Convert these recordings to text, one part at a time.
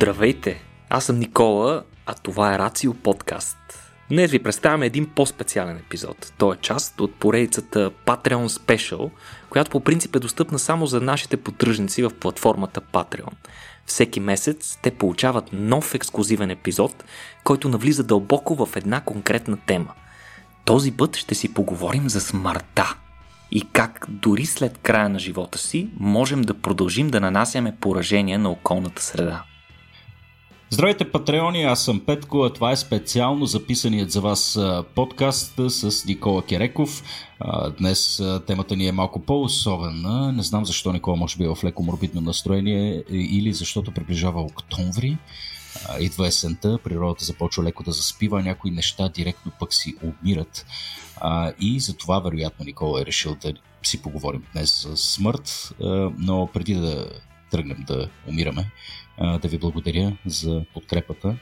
Здравейте! Аз съм Никола, а това е Рацио подкаст. Днес ви представяме един по-специален епизод. Той е част от поредицата Patreon Special, която по принцип е достъпна само за нашите поддръжници в платформата Patreon. Всеки месец те получават нов ексклюзивен епизод, който навлиза дълбоко в една конкретна тема. Този път ще си поговорим за смъртта и как дори след края на живота си можем да продължим да нанасяме поражения на околната среда. Здравейте, патреони! Аз съм Петко, а това е специално записаният за вас подкаст с Никола Кереков. Днес темата ни е малко по-особена. Не знам защо Никола може би е в леко морбидно настроение или защото приближава октомври. Идва есента, природата започва леко да заспива, някои неща директно пък си умират. И за това вероятно Никола е решил да си поговорим днес за смърт, но преди да тръгнем да умираме, да ви благодаря за подкрепата.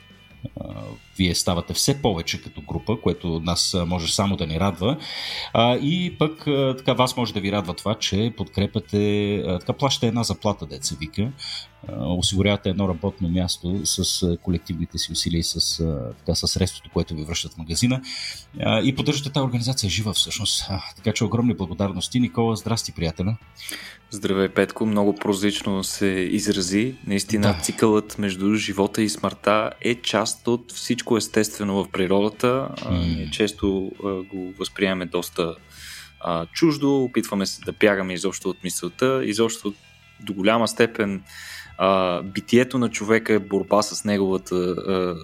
Вие ставате все повече като група, което нас може само да ни радва. И пък така вас може да ви радва това, че подкрепяте, така плащате една заплата, деца вика. Осигурявате едно работно място с колективните си усилия и с, така, с средството, което ви връщат в магазина. И поддържате тази организация жива всъщност. Така че огромни благодарности. Никола, здрасти, приятеля. Здравей, Петко. Много прозично се изрази. Наистина да. цикълът между живота и смъртта е част от всичко естествено в природата. Mm. Често го възприемаме доста а, чуждо, опитваме се да бягаме изобщо от мисълта, изобщо до голяма степен а, битието на човека е борба с неговата а,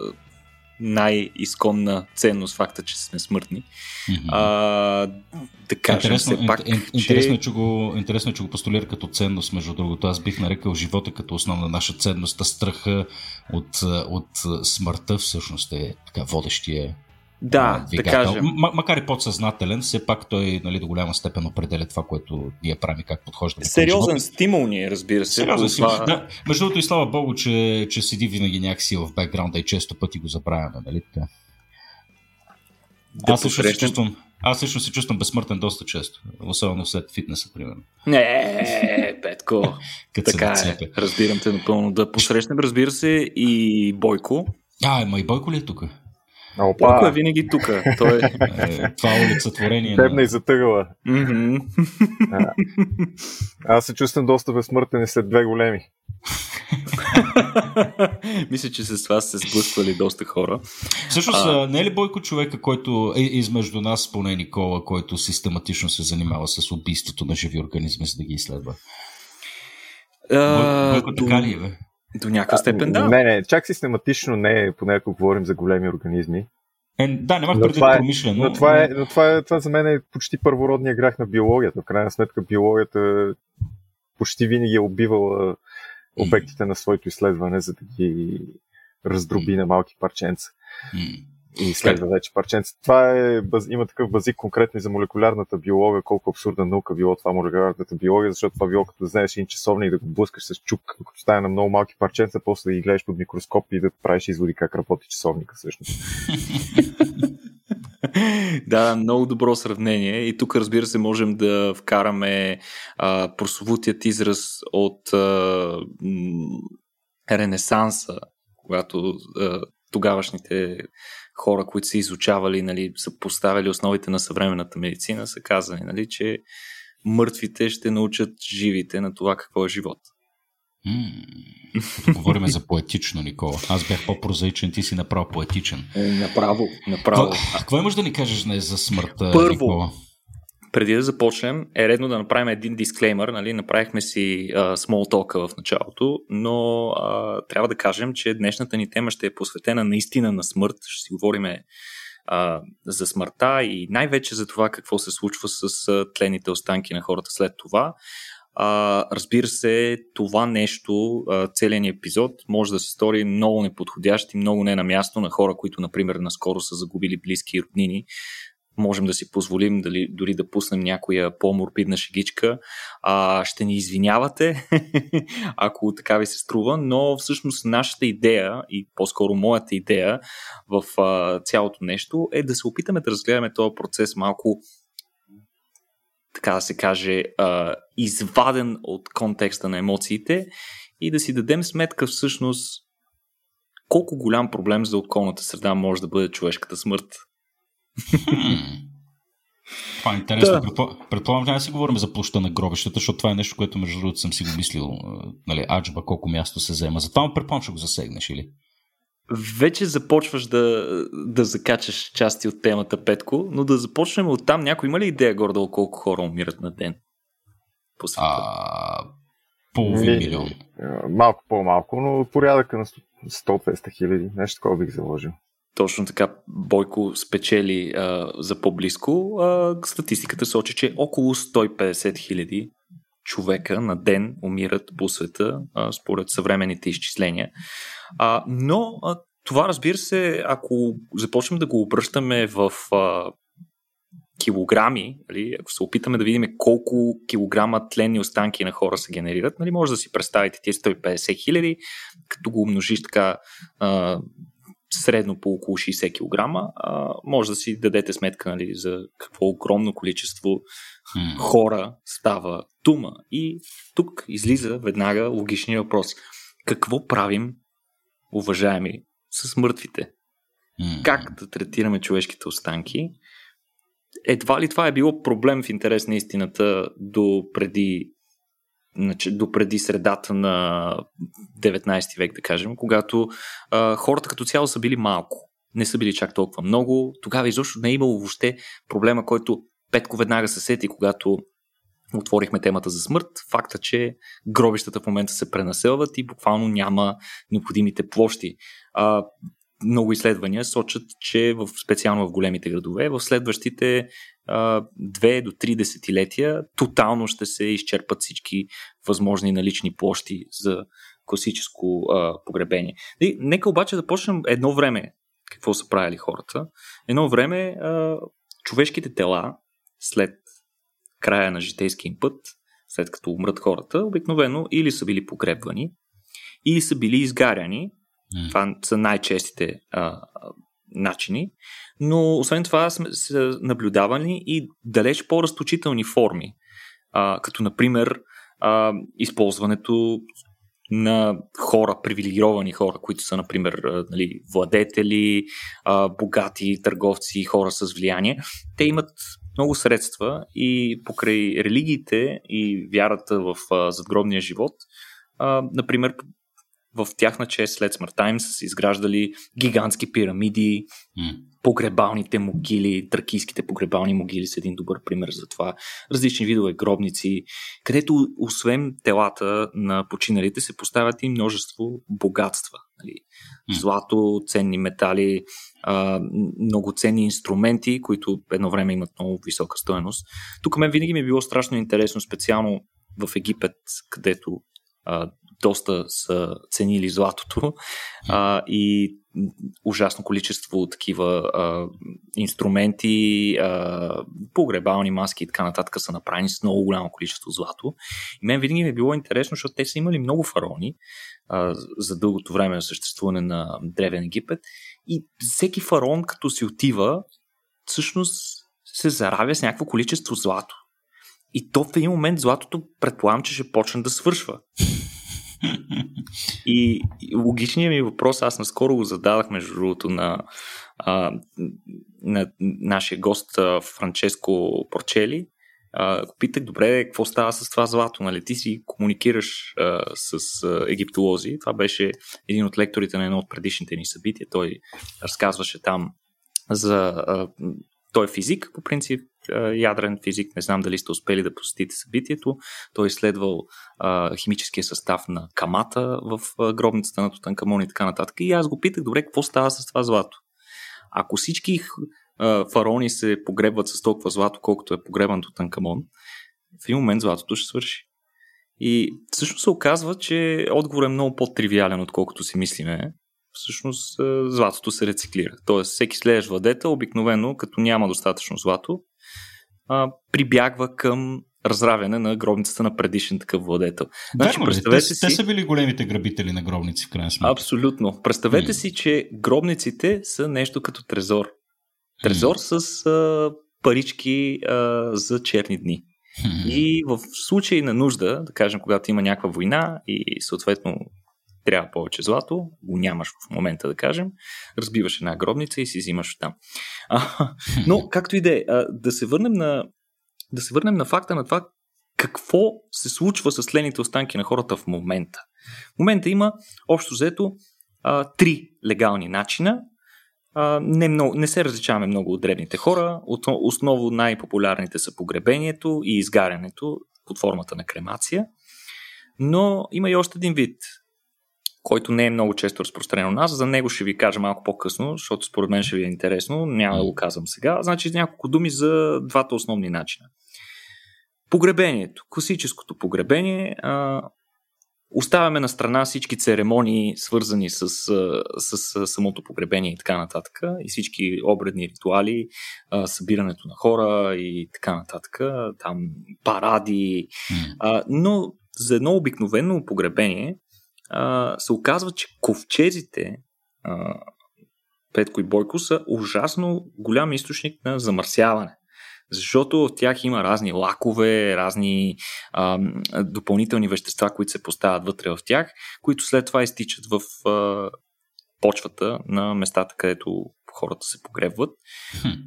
най-изконна ценност, факта, че сме смъртни. Mm-hmm. А, да кажем интересно, все пак, ин, че... Интересно е, че го, интересно е, че го постулира като ценност, между другото. Аз бих нарекал живота като основна наша ценност, а страха от, от смъртта всъщност е така водещия да, двигател. да кажем. М- макар и подсъзнателен, все пак той нали, до голяма степен определя това, което ние правим и как подхождаме. Сериозен стимул ни е, разбира се. Сериозен стимул. Това... Да, между другото и слава богу, че, че седи винаги някакси в бекграунда и често пъти го забравяме. Нали? Да аз също се чувствам, аз също се чувствам безсмъртен доста често, особено след фитнеса, примерно. Не, Петко, така е. Разбирам те напълно. Да посрещнем, разбира се, и Бойко. А, ма и Бойко ли е тук? Опа. Бойко е винаги тук. Той е... е това е олицетворение. Тебна и затъгала. Mm-hmm. Аз се чувствам доста безсмъртен и след две големи. Мисля, че с това се сблъсквали доста хора. Всъщност, а... не е ли Бойко човека, който е измежду нас, поне Никола, който систематично се занимава с убийството на живи организми, за да ги изследва? А... Бойко така ли е, бе? До някаква степен, да. Не, не, чак систематично не е, поне ако говорим за големи организми. Е, да, нямах преди това е, промишлено. Но това, е, но това, е, това за мен е почти първородния грях на биологията. В крайна сметка биологията почти винаги е убивала обектите на своето изследване, за да ги раздроби на малки парченца. И изследва вече парченца. Това е, има такъв базик конкретно за молекулярната биология, колко абсурдна наука било това молекулярната биология, защото това било като да вземеш един часовник да го блъскаш с чук, като стане на много малки парченца, после да ги гледаш под микроскоп и да правиш изводи как работи часовника всъщност. да, много добро сравнение. И тук, разбира се, можем да вкараме а, прословутият израз от а, Ренесанса, когато а, тогавашните хора, които са изучавали, нали, са поставили основите на съвременната медицина, са казали, нали, че мъртвите ще научат живите на това какво е живот. Mm. Говориме за поетично, Никола. Аз бях по-прозаичен, ти си направо поетичен. Е, направо, направо. Какво, имаш да ни кажеш днес за смъртта, Първо, Никола? Преди да започнем, е редно да направим един дисклеймер. Нали? Направихме си small talk в началото, но uh, трябва да кажем, че днешната ни тема ще е посветена наистина на смърт. Ще си говориме uh, за смъртта и най-вече за това какво се случва с uh, тлените останки на хората след това. А, разбира се, това нещо, целият ни епизод, може да се стори много неподходящ и много не на място на хора, които, например, наскоро са загубили близки и роднини. Можем да си позволим дали, дори да пуснем някоя по-морбидна шегичка. А, ще ни извинявате, ако така ви се струва, но всъщност нашата идея и по-скоро моята идея в а, цялото нещо е да се опитаме да разгледаме този процес малко така да се каже, а, изваден от контекста на емоциите и да си дадем сметка всъщност колко голям проблем за околната среда може да бъде човешката смърт? Това е интересно. Да. Предполагам, че не си говорим за площа на гробищата, защото това е нещо, което между другото съм си го мислил. Нали, аджба, колко място се взема. Затова предполагам, че го засегнеш, или? Вече започваш да, да закачаш части от темата, Петко, но да започнем от там. Някой има ли идея гордо колко хора умират на ден? По света? А, половин милион. Малко по-малко, но порядъка на 100-200 хиляди. Нещо такова бих заложил. Точно така Бойко спечели а, за по-близко. А, статистиката сочи, че около 150 хиляди човека на ден умират по света, а, според съвременните изчисления. А, но а, това, разбира се, ако започнем да го обръщаме в а, килограми, нали, ако се опитаме да видим колко килограма тленни останки на хора се генерират, нали, може да си представите тези 150 хиляди, като го умножиш така а, средно по около 60 кг, а, може да си дадете сметка нали, за какво огромно количество hmm. хора става дума. И тук излиза веднага логичния въпрос. Какво правим, уважаеми, с мъртвите? Hmm. Как да третираме човешките останки? Едва ли това е било проблем в интерес на истината до преди до преди средата на 19 век, да кажем, когато а, хората като цяло са били малко. Не са били чак толкова много. Тогава изобщо не е имало въобще проблема, който Петко веднага се сети, когато отворихме темата за смърт. Факта, че гробищата в момента се пренаселват и буквално няма необходимите площи. А, много изследвания сочат, че в, специално в големите градове, в следващите две до три десетилетия тотално ще се изчерпат всички възможни налични площи за класическо а, погребение. И, нека обаче да почнем едно време какво са правили хората. Едно време а, човешките тела след края на житейския им път, след като умрат хората, обикновено или са били погребвани, или са били изгаряни. Mm. Това са най-честите а, начини, но освен това сме наблюдавани и далеч по-разточителни форми, а, като например а, използването на хора, привилегировани хора, които са, например, нали, владетели, а, богати търговци, хора с влияние. Те имат много средства и покрай религиите и вярата в а, задгробния живот, а, например, в тяхна чест след смъртта им са се изграждали гигантски пирамиди, mm. погребалните могили, тракийските погребални могили са един добър пример за това, различни видове гробници, където освен телата на починалите се поставят и множество богатства. Нали? Злато, ценни метали, а, много ценни инструменти, които едно време имат много висока стоеност. Тук мен винаги ми е било страшно интересно, специално в Египет, където а, доста са ценили златото а, и ужасно количество такива а, инструменти, а, погребални маски и така нататък са направени с много голямо количество злато. И мен винаги ми е било интересно, защото те са имали много фараони а, за дългото време на съществуване на Древен Египет и всеки фараон, като си отива, всъщност се заравя с някакво количество злато. И то в един момент златото предполагам, че ще почне да свършва. И логичният ми въпрос, аз наскоро го зададах между другото на, а, на нашия гост Франческо Порчели. А, питах, добре, какво става с това злато? Нали? Ти си комуникираш а, с а, египтолози. Това беше един от лекторите на едно от предишните ни събития. Той разказваше там за той е физик, по принцип, ядрен физик. Не знам дали сте успели да посетите събитието. Той е изследвал а, химическия състав на камата в гробницата на Тутанкамон и така нататък. И аз го питах, добре, какво става с това злато? Ако всички а, фараони се погребват с толкова злато, колкото е погребан Тутанкамон, в един момент златото ще свърши. И всъщност се оказва, че отговор е много по-тривиален, отколкото си мислиме всъщност е, златото се рециклира. Тоест, всеки следващ владетел, обикновено, като няма достатъчно злато, прибягва към разравяне на гробницата на предишен такъв владетел. Значи, Верно, представете те, си... те са били големите грабители на гробници, в крайна сметка. Абсолютно. Представете mm. си, че гробниците са нещо като трезор. Трезор mm. с а, парички а, за черни дни. Mm. И в случай на нужда, да кажем, когато има някаква война и съответно трябва повече злато, го нямаш в момента да кажем, разбиваш една гробница и си взимаш там. А, но, както и да е, да се върнем на да се върнем на факта на това какво се случва с следните останки на хората в момента. В момента има общо взето а, три легални начина. А, не, много, не се различаваме много от древните хора. От, основно най-популярните са погребението и изгарянето под формата на кремация. Но има и още един вид, който не е много често разпространен у нас. За него ще ви кажа малко по-късно, защото според мен ще ви е интересно. Няма да го казвам сега. Значи няколко думи за двата основни начина. Погребението. Класическото погребение. А, оставяме на страна всички церемонии, свързани с, с, с самото погребение и така нататък, и всички обредни ритуали, а, събирането на хора и така нататък, там паради. А, но за едно обикновено погребение а, се оказва, че ковчезите, а, Петко и Бойко, са ужасно голям източник на замърсяване защото в тях има разни лакове, разни а, допълнителни вещества, които се поставят вътре в тях, които след това изтичат в а, почвата на местата, където хората се погребват.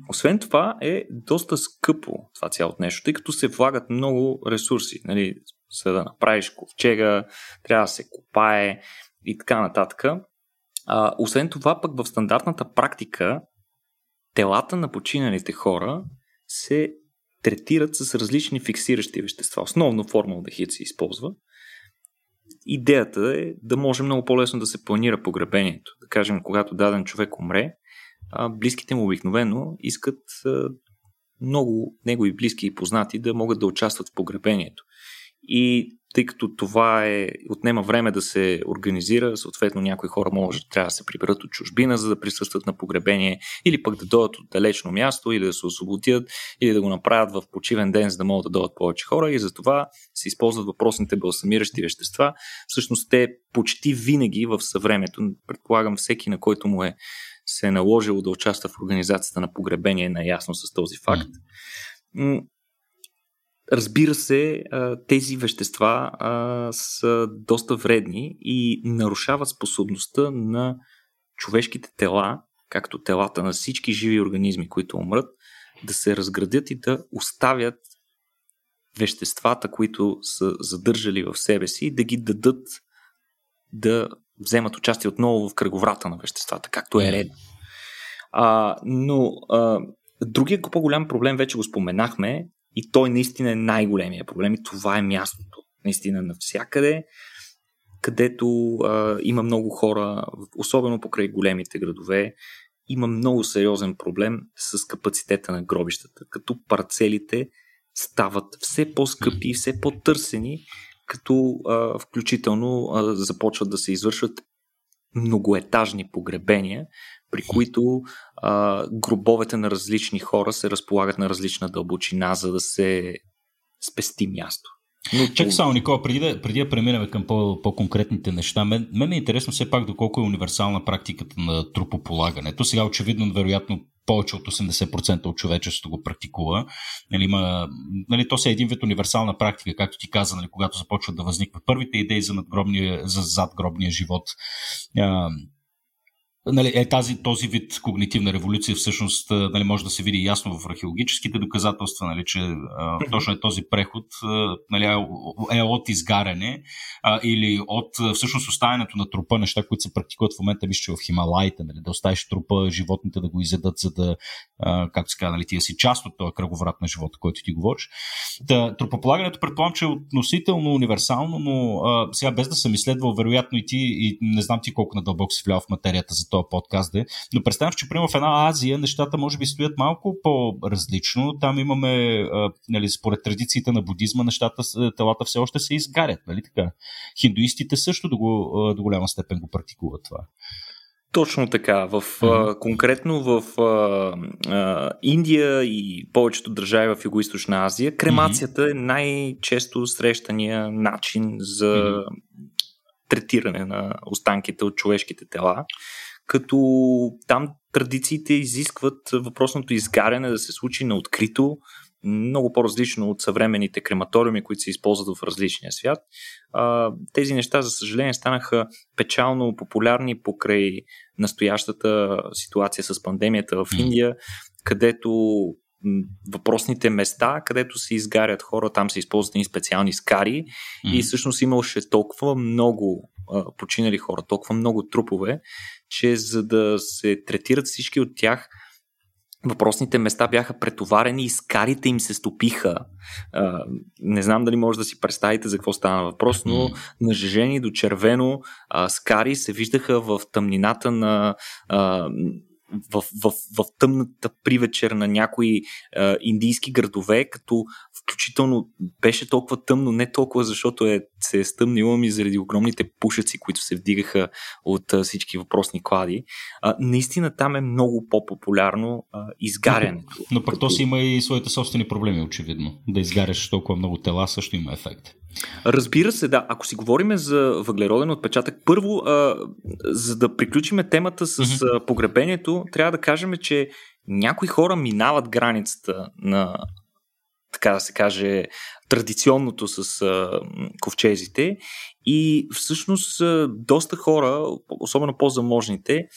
Освен това е доста скъпо това цялото нещо, тъй като се влагат много ресурси. Нали, за да направиш ковчега, трябва да се копае и така нататък. А, освен това, пък в стандартната практика телата на починалите хора се третират с различни фиксиращи вещества. Основно формалдехид се използва. Идеята е да може много по-лесно да се планира погребението. Да кажем, когато даден човек умре, близките му обикновено искат много негови близки и познати да могат да участват в погребението. И тъй като това е, отнема време да се организира, съответно някои хора може трябва да се приберат от чужбина, за да присъстват на погребение, или пък да дойдат от далечно място, или да се освободят, или да го направят в почивен ден, за да могат да дойдат повече хора и затова се използват въпросните балсамиращи вещества. Всъщност те почти винаги в съвремето, предполагам всеки на който му е се е наложило да участва в организацията на погребение е наясно с този факт. Разбира се, тези вещества са доста вредни и нарушават способността на човешките тела, както телата на всички живи организми, които умрат, да се разградят и да оставят веществата, които са задържали в себе си, да ги дадат да вземат участие отново в кръговрата на веществата, както е ред. А, но а, другия по-голям проблем, вече го споменахме, и той наистина е най-големия проблем и това е мястото. Наистина навсякъде, където а, има много хора, особено покрай големите градове, има много сериозен проблем с капацитета на гробищата, като парцелите стават все по-скъпи, все по-търсени, като а, включително а, започват да се извършват многоетажни погребения, при които а, гробовете на различни хора се разполагат на различна дълбочина, за да се спести място. Но Чакай само, Никола, преди да, преди да преминем към по- по-конкретните неща, мен, мен е интересно все пак доколко е универсална практиката на трупополагането. Сега очевидно, вероятно, повече от 80% от човечеството го практикува. Нали, има, нали, то си е един вид универсална практика, както ти каза, нали, когато започват да възникват първите идеи за, надгробния, за задгробния живот нали, е тази, този вид когнитивна революция всъщност нали, може да се види ясно в археологическите доказателства, нали, че а, точно е този преход нали, е от изгаряне а, или от всъщност оставянето на трупа, неща, които се практикуват в момента, мисля, че в Хималаите, нали, да оставиш трупа, животните да го изядат, за да, а, както се казва, нали, ти си част от този кръговрат на живота, който ти говориш. Да, трупополагането предполагам, че е относително универсално, но а, сега без да съм изследвал, вероятно и ти, и не знам ти колко надълбоко си влял в материята за този подкаст де. Но представям, че примерно в една Азия нещата може би стоят малко по-различно. Там имаме, а, нали, според традициите на будизма, нещата, телата все още се изгарят. Нали така? Хиндуистите също до, го, до голяма степен го практикуват това. Точно така. В, mm-hmm. конкретно в а, а, Индия и повечето държави в Юго-Источна Азия, кремацията mm-hmm. е най-често срещания начин за mm-hmm. третиране на останките от човешките тела като там традициите изискват въпросното изгаряне да се случи на открито, много по-различно от съвременните крематориуми, които се използват в различния свят. А, тези неща, за съжаление, станаха печално популярни покрай настоящата ситуация с пандемията в Индия, където въпросните места, където се изгарят хора, там се използват и специални скари mm-hmm. и всъщност имаше толкова много а, починали хора, толкова много трупове, че за да се третират всички от тях, въпросните места бяха претоварени и скарите им се стопиха. А, не знам дали може да си представите за какво стана въпрос, но нажежени до червено а, скари се виждаха в тъмнината на а, в, в, в тъмната привечер на някои а, индийски градове, като включително беше толкова тъмно, не толкова защото е, се е стъмнило ми заради огромните пушеци, които се вдигаха от а, всички въпросни клади. А, наистина там е много по-популярно а, изгарянето. Но, но пък то си има и своите собствени проблеми, очевидно. Да изгаряш толкова много тела също има ефект. Разбира се, да. Ако си говорим за въглероден отпечатък, първо, а, за да приключиме темата с mm-hmm. погребението, трябва да кажем, че някои хора минават границата на, така да се каже, традиционното с а, ковчезите и всъщност а, доста хора, особено по-заможните,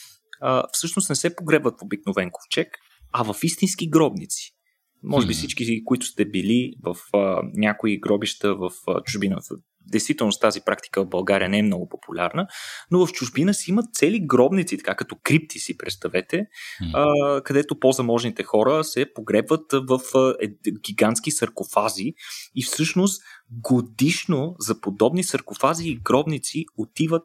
а, всъщност не се погребват в обикновен ковчег, а в истински гробници. Може би всички, които сте били в а, някои гробища в а, чужбина. Действително тази практика в България не е много популярна, но в чужбина си имат цели гробници, така като крипти си представете, а, където по-заможните хора се погребват в а, е, гигантски саркофази и всъщност годишно за подобни саркофази и гробници отиват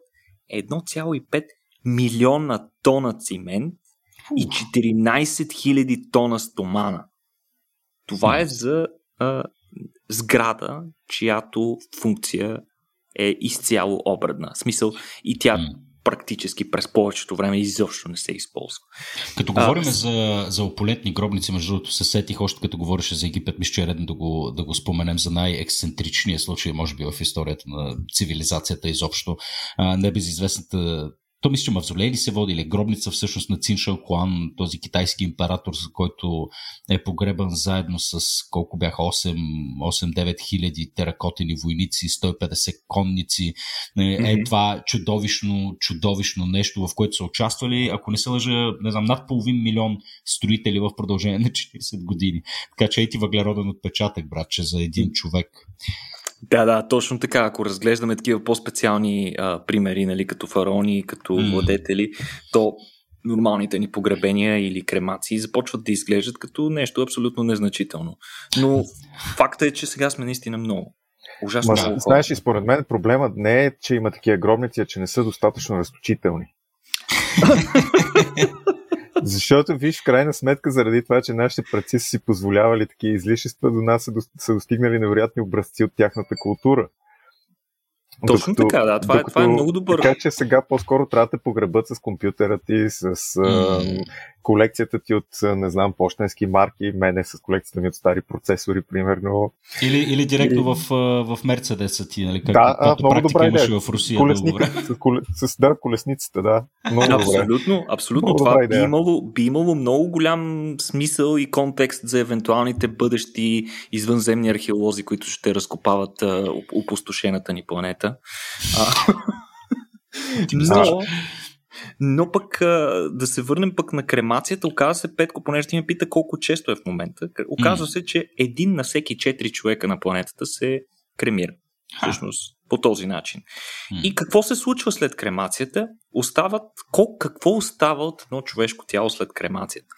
1,5 милиона тона цимент и 14 000 тона стомана. Това е за а, сграда, чиято функция е изцяло обредна. В смисъл и тя практически през повечето време изобщо не се използва. Като а, говорим за, за ополетни гробници, между другото се сетих още като говореше за Египет, мисля, че е редно да го, да го споменем за най-ексцентричния случай, може би в историята на цивилизацията изобщо. А, небезизвестната то мисля, че мавзолей ли се води, или гробница всъщност на Цин Шан Хуан, този китайски император, за който е погребан заедно с колко бяха 8-9 хиляди теракотени войници, 150 конници. Е, mm-hmm. е това чудовищно, чудовищно нещо, в което са участвали, ако не се лъжа, не знам, над половин милион строители в продължение на 40 години. Така че ети въглероден отпечатък, братче, за един човек. Да, да, точно така. Ако разглеждаме такива по-специални а, примери, нали, като фараони, като mm. владетели, то нормалните ни погребения или кремации започват да изглеждат като нещо абсолютно незначително. Но факта е, че сега сме наистина много. Ужасно Ма, много. Знаеш, и според мен проблемът не е, че има такива гробници, а че не са достатъчно разточителни. Защото, виж, в крайна сметка, заради това, че нашите предци са си позволявали такива излишества, до нас са, до, са достигнали невероятни образци от тяхната култура. Точно докато, така, да. Това, докато, е, това е много добър. Така че сега по-скоро трябва да погребат с компютъра ти, с mm колекцията ти от, не знам, почтенски марки, мене с колекцията ми от стари процесори, примерно. Или, или директно или... в, в Мерцедеса ти, нали? Как, да, а, много добре имаше в Русия. Колесника, с, коле, с, да, колесницата, да. Много абсолютно, добре. абсолютно. Много Това би имало, би имало много голям смисъл и контекст за евентуалните бъдещи извънземни археолози, които ще разкопават опустошената ни планета. А, но, но пък да се върнем пък на кремацията, оказва се, Петко, понеже ти ме пита колко често е в момента, оказва се, че един на всеки четири човека на планетата се кремира. Всъщност, по този начин. И какво се случва след кремацията? Остават, какво остава от едно човешко тяло след кремацията?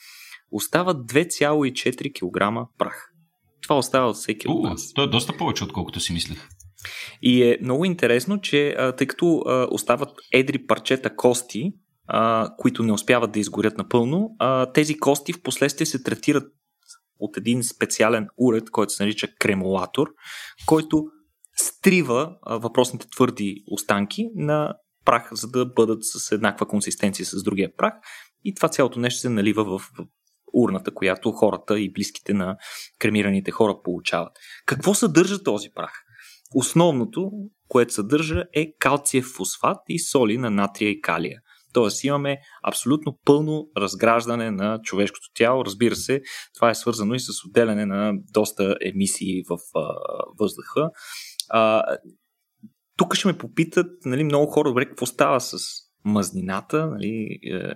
Остават 2,4 кг прах. Това остава от всеки от нас. То е доста повече, отколкото си мислех. И е много интересно, че тъй като остават едри парчета кости, които не успяват да изгорят напълно, тези кости в последствие се третират от един специален уред, който се нарича кремолатор, който стрива въпросните твърди останки на прах, за да бъдат с еднаква консистенция с другия прах. И това цялото нещо се налива в урната, която хората и близките на кремираните хора получават. Какво съдържа този прах? Основното, което съдържа е калциев фосфат и соли на натрия и калия. Тоест имаме абсолютно пълно разграждане на човешкото тяло. Разбира се, това е свързано и с отделяне на доста емисии в а, въздуха. А, тук ще ме попитат нали, много хора, добре, какво става с мазнината, нали, е,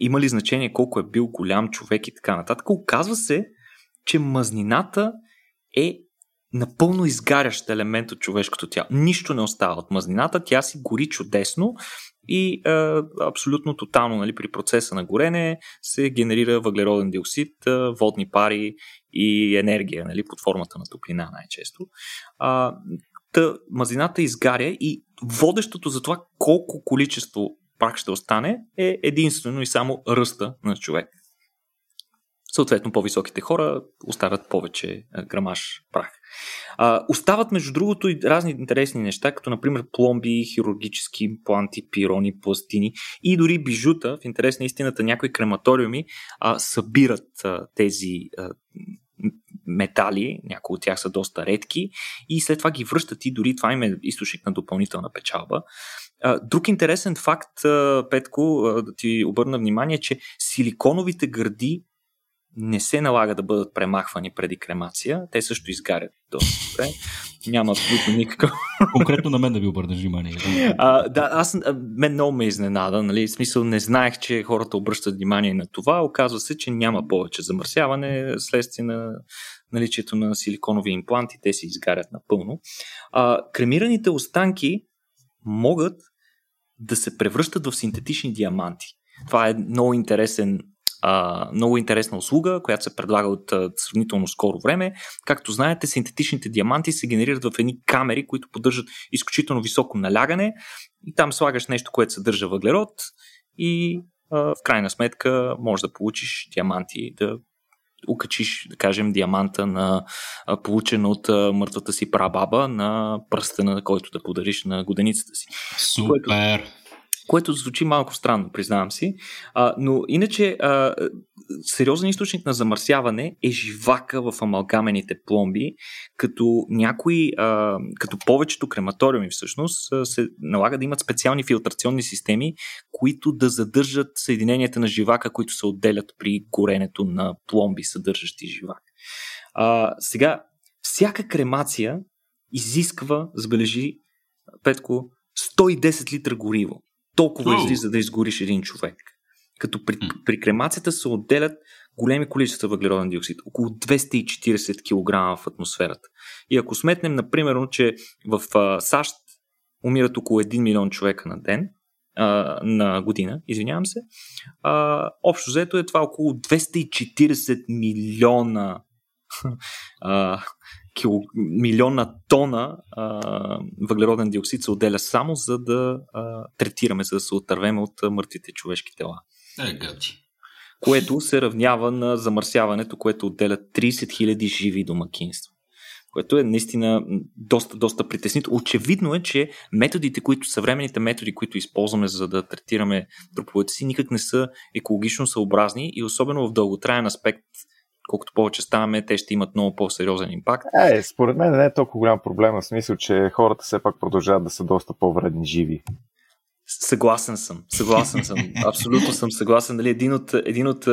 има ли значение колко е бил голям човек и така нататък. Оказва се, че мазнината е напълно изгарящ елемент от човешкото тяло. Нищо не остава от мазнината, тя си гори чудесно и е, абсолютно тотално нали, при процеса на горене се генерира въглероден диоксид, е, водни пари и енергия нали, под формата на топлина най-често. А, та, мазнината изгаря и водещото за това колко количество прах ще остане е единствено и само ръста на човек. Съответно, по-високите хора оставят повече грамаж прах. А, остават, между другото, и разни интересни неща, като например пломби, хирургически импланти, пирони, пластини и дори бижута. В интерес на истината, някои крематориуми а, събират а, тези а, метали, някои от тях са доста редки и след това ги връщат и дори това им е източник на допълнителна печалба. Друг интересен факт, Петко, да ти обърна внимание, че силиконовите гърди не се налага да бъдат премахвани преди кремация. Те също изгарят доста добре. Няма абсолютно никакъв. Конкретно на мен да ви обърнеш внимание. А, да, аз мен много ме изненада. Нали? В смисъл не знаех, че хората обръщат внимание на това. Оказва се, че няма повече замърсяване следствие на наличието на силиконови импланти. Те се изгарят напълно. А, кремираните останки могат да се превръщат в синтетични диаманти. Това е много интересен а, много интересна услуга, която се предлага от а, сравнително скоро време. Както знаете, синтетичните диаманти се генерират в едни камери, които поддържат изключително високо налягане и там слагаш нещо, което съдържа въглерод и а, в крайна сметка можеш да получиш диаманти, да укачиш, да кажем, диаманта на получен от мъртвата си прабаба на пръстена, който да подариш на годеницата си. Супер! Което, което звучи малко странно, признавам си. А, но иначе а, сериозен източник на замърсяване е живака в амалгамените пломби, като някои, а, като повечето крематориуми всъщност се налага да имат специални филтрационни системи, които да задържат съединенията на живака, които се отделят при горенето на пломби, съдържащи живак. А, сега, всяка кремация изисква, забележи, Петко, 110 литра гориво толкова oh. излиза да изгориш един човек. Като при, при кремацията се отделят големи количества въглероден диоксид, около 240 кг в атмосферата. И ако сметнем, например, че в а, САЩ умират около 1 милион човека на ден, а, на година, извинявам се, а, общо взето е това около 240 милиона а, кило, милиона тона а, въглероден диоксид се отделя само за да а, третираме, за да се отървем от мъртвите човешки тела. Е. Което се равнява на замърсяването, което отделя 30 000 живи домакинства. Което е наистина доста, доста притеснително. Очевидно е, че методите, които, съвременните методи, които използваме за да третираме труповете си, никак не са екологично съобразни и особено в дълготраен аспект колкото повече ставаме, те ще имат много по-сериозен импакт. Е, според мен не е толкова голям проблем, в смисъл, че хората все пак продължават да са доста по-вредни живи. Съгласен съм, съгласен съм, абсолютно съм съгласен. Нали, един от, един от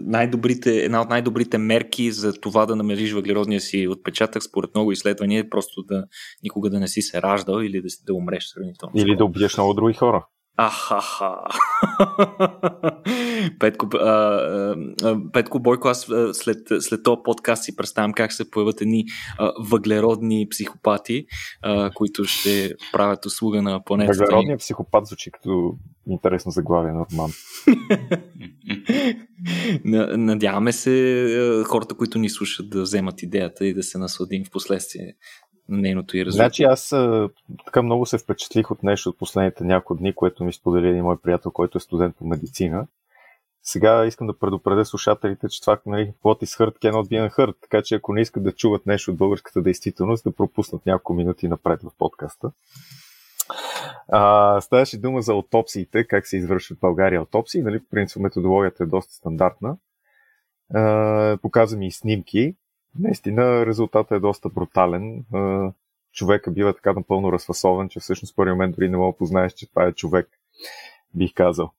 най-добрите, една от най-добрите мерки за това да намериш въглеродния си отпечатък, според много изследвания, е просто да никога да не си се раждал или да, да умреш сравнително. Или да убиеш много други хора. Ахаха. Петко, а, а, Петко Бойко, аз след, след този подкаст си представям как се появят едни а, въглеродни психопати, а, които ще правят услуга на планетата. Въглеродният психопат звучи като интересно заглавие на роман. Надяваме се хората, които ни слушат да вземат идеята и да се насладим в последствие нейното и развитие. Значи аз така много се впечатлих от нещо от последните няколко дни, което ми сподели един мой приятел, който е студент по медицина. Сега искам да предупредя слушателите, че това нали, what is hurt cannot be unheard, така че ако не искат да чуват нещо от българската действителност, да пропуснат няколко минути напред в подкаста. А, ставаше дума за аутопсиите, как се извършват в България аутопсии. Нали, принцип методологията е доста стандартна. А, показвам и снимки. Наистина резултатът е доста брутален. Човека бива така напълно разфасован, че всъщност в първи момент дори не мога да познаеш, че това е човек. бих казал.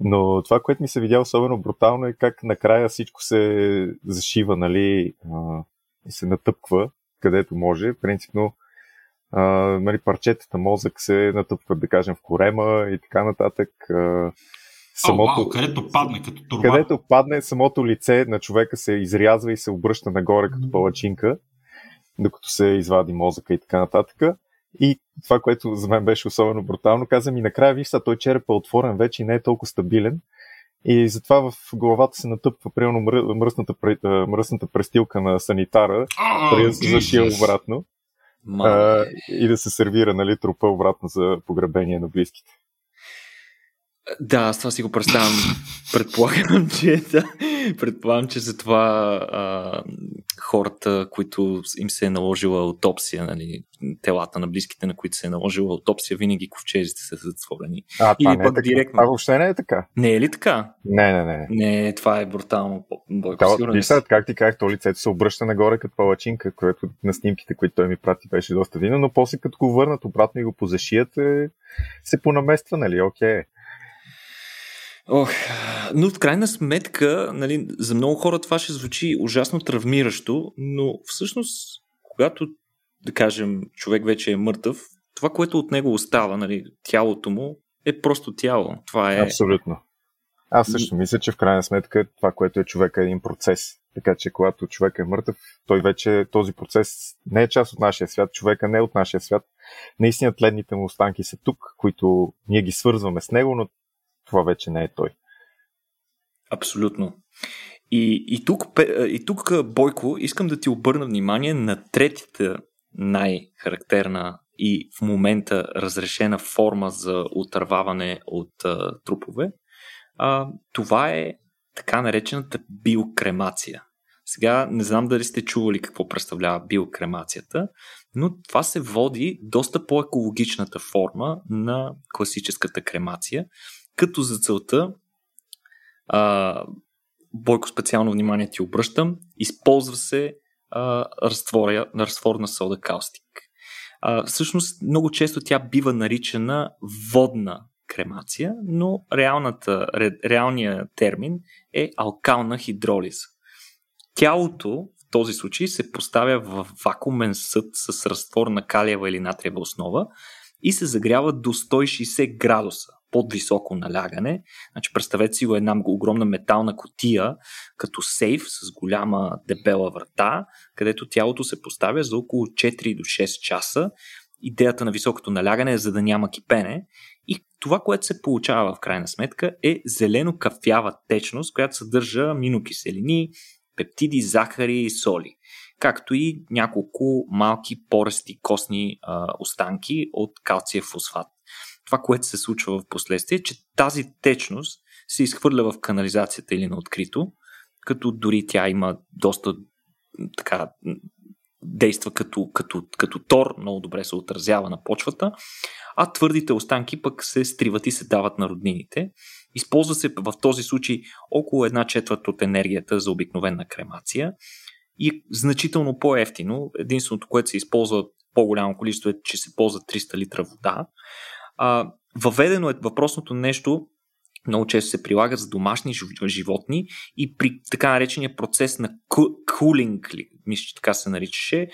Но това, което ми се видя особено брутално е как накрая всичко се зашива, нали, и се натъпква, където може. Принципно, нали, парчетата мозък се натъпкват, да кажем, в корема и така нататък. Самото, О, вау, където падне като турба. Където падне, самото лице на човека се изрязва и се обръща нагоре като палачинка, докато се извади мозъка и така нататък. И това, което за мен беше особено брутално, каза ми накрая, виж са, той череп е отворен вече и не е толкова стабилен. И затова в главата се натъпва примерно мръсната, мръсната престилка на санитара, да я се зашие обратно. А, и да се сервира нали, трупа обратно за погребение на близките. Да, аз това си го представям. Предполагам, че, да, предполагам, че за това а, хората, които им се е наложила аутопсия, нали, телата на близките, на които се е наложила аутопсия, винаги ковчезите са затворени. А, Или не е пък е директно. Това въобще не е така. Не е ли така? Не, не, не. Не, това е брутално. Бойко, да, виж как ти казах, то лицето се обръща нагоре като палачинка, което на снимките, които той ми прати, беше доста видно, но после като го върнат обратно и го позашият, е, се понамества, нали, окей. Okay. Ох, но в крайна сметка, нали, за много хора това ще звучи ужасно травмиращо, но всъщност, когато, да кажем, човек вече е мъртъв, това, което от него остава, нали, тялото му, е просто тяло. Това е... Абсолютно. Аз също мисля, че в крайна сметка това, което е човека е един процес. Така че когато човек е мъртъв, той вече този процес не е част от нашия свят, човека не е от нашия свят. Наистина тледните му останки са тук, които ние ги свързваме с него, но това вече не е той. Абсолютно. И, и, тук, и тук, Бойко, искам да ти обърна внимание на третата най-характерна и в момента разрешена форма за отърваване от а, трупове. А, това е така наречената биокремация. Сега не знам дали сте чували какво представлява биокремацията, но това се води доста по-екологичната форма на класическата кремация, като за целта а, Бойко специално внимание ти обръщам, използва се а, разтворя, разтвор на сода каустик. А, всъщност много често тя бива наричана водна кремация, но реалната, ре, реалният термин е алкална хидролиза. Тялото в този случай се поставя в вакуумен съд с разтвор на калиева или натриева основа и се загрява до 160 градуса под-високо налягане. Значи, представете си го една огромна метална котия, като сейф с голяма дебела врата, където тялото се поставя за около 4 до 6 часа. Идеята на високото налягане е за да няма кипене. И това, което се получава в крайна сметка е зелено кафява течност, която съдържа аминокиселини, пептиди, захари и соли както и няколко малки порести костни а, останки от калция фосфат. Това, което се случва в последствие, е, че тази течност се изхвърля в канализацията или на открито, като дори тя има доста така действа като, като, като тор, много добре се отразява на почвата, а твърдите останки пък се стриват и се дават на роднините. Използва се в този случай около една четвърт от енергията за обикновена кремация и значително по-ефтино. Единственото, което се използва по-голямо количество е, че се ползва 300 литра вода. Въведено е въпросното нещо, много често се прилага за домашни животни и при така наречения процес на кулинг, мисля, че така се наричаше,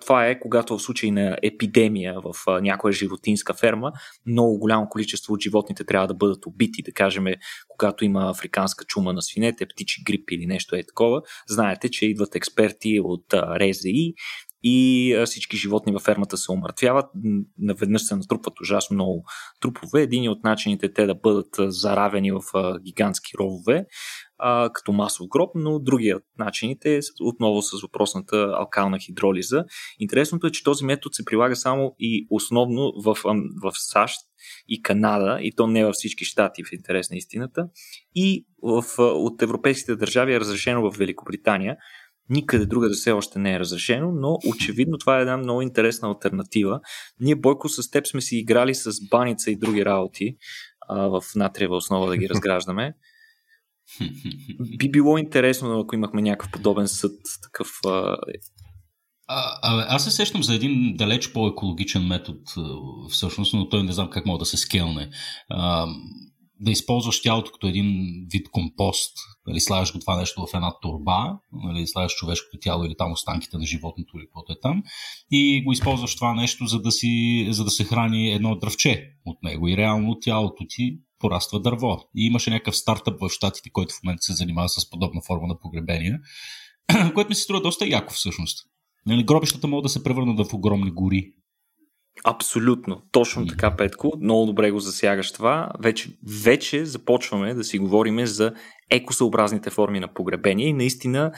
това е когато в случай на епидемия в някоя животинска ферма, много голямо количество от животните трябва да бъдат убити, да кажем, когато има африканска чума на свинете, птичи грип или нещо е такова. Знаете, че идват експерти от РЗИ и всички животни във фермата се омъртвяват. Наведнъж се натрупват ужасно много трупове. Един от начините те да бъдат заравени в гигантски ровове, като масов гроб, но другият начините е отново с въпросната алкална хидролиза. Интересното е, че този метод се прилага само и основно в, в САЩ и Канада, и то не във всички щати, в интерес на истината. И в, от европейските държави е разрешено в Великобритания, Никъде друга да все още не е разрешено, но очевидно това е една много интересна альтернатива. Ние, Бойко, с теб сме си играли с баница и други работи а, в натриева основа да ги разграждаме. Би било интересно, ако имахме някакъв подобен съд, такъв. А... А, а, аз се сещам за един далеч по-екологичен метод, всъщност, но той не знам как мога да се скелне. А, да използваш тялото като един вид компост. Нали, слагаш го това нещо в една турба, нали, слагаш човешкото тяло или там останките на животното или каквото е там и го използваш това нещо, за да, си, за да се храни едно дръвче от него. И реално тялото ти пораства дърво. И имаше някакъв стартъп в Штатите, който в момента се занимава с подобна форма на погребение, което ми се струва доста яко всъщност. Нали, гробищата могат да се превърнат в огромни гори. Абсолютно. Точно така, Петко. Много добре го засягаш това. Вече, вече започваме да си говорим за екосъобразните форми на погребение и наистина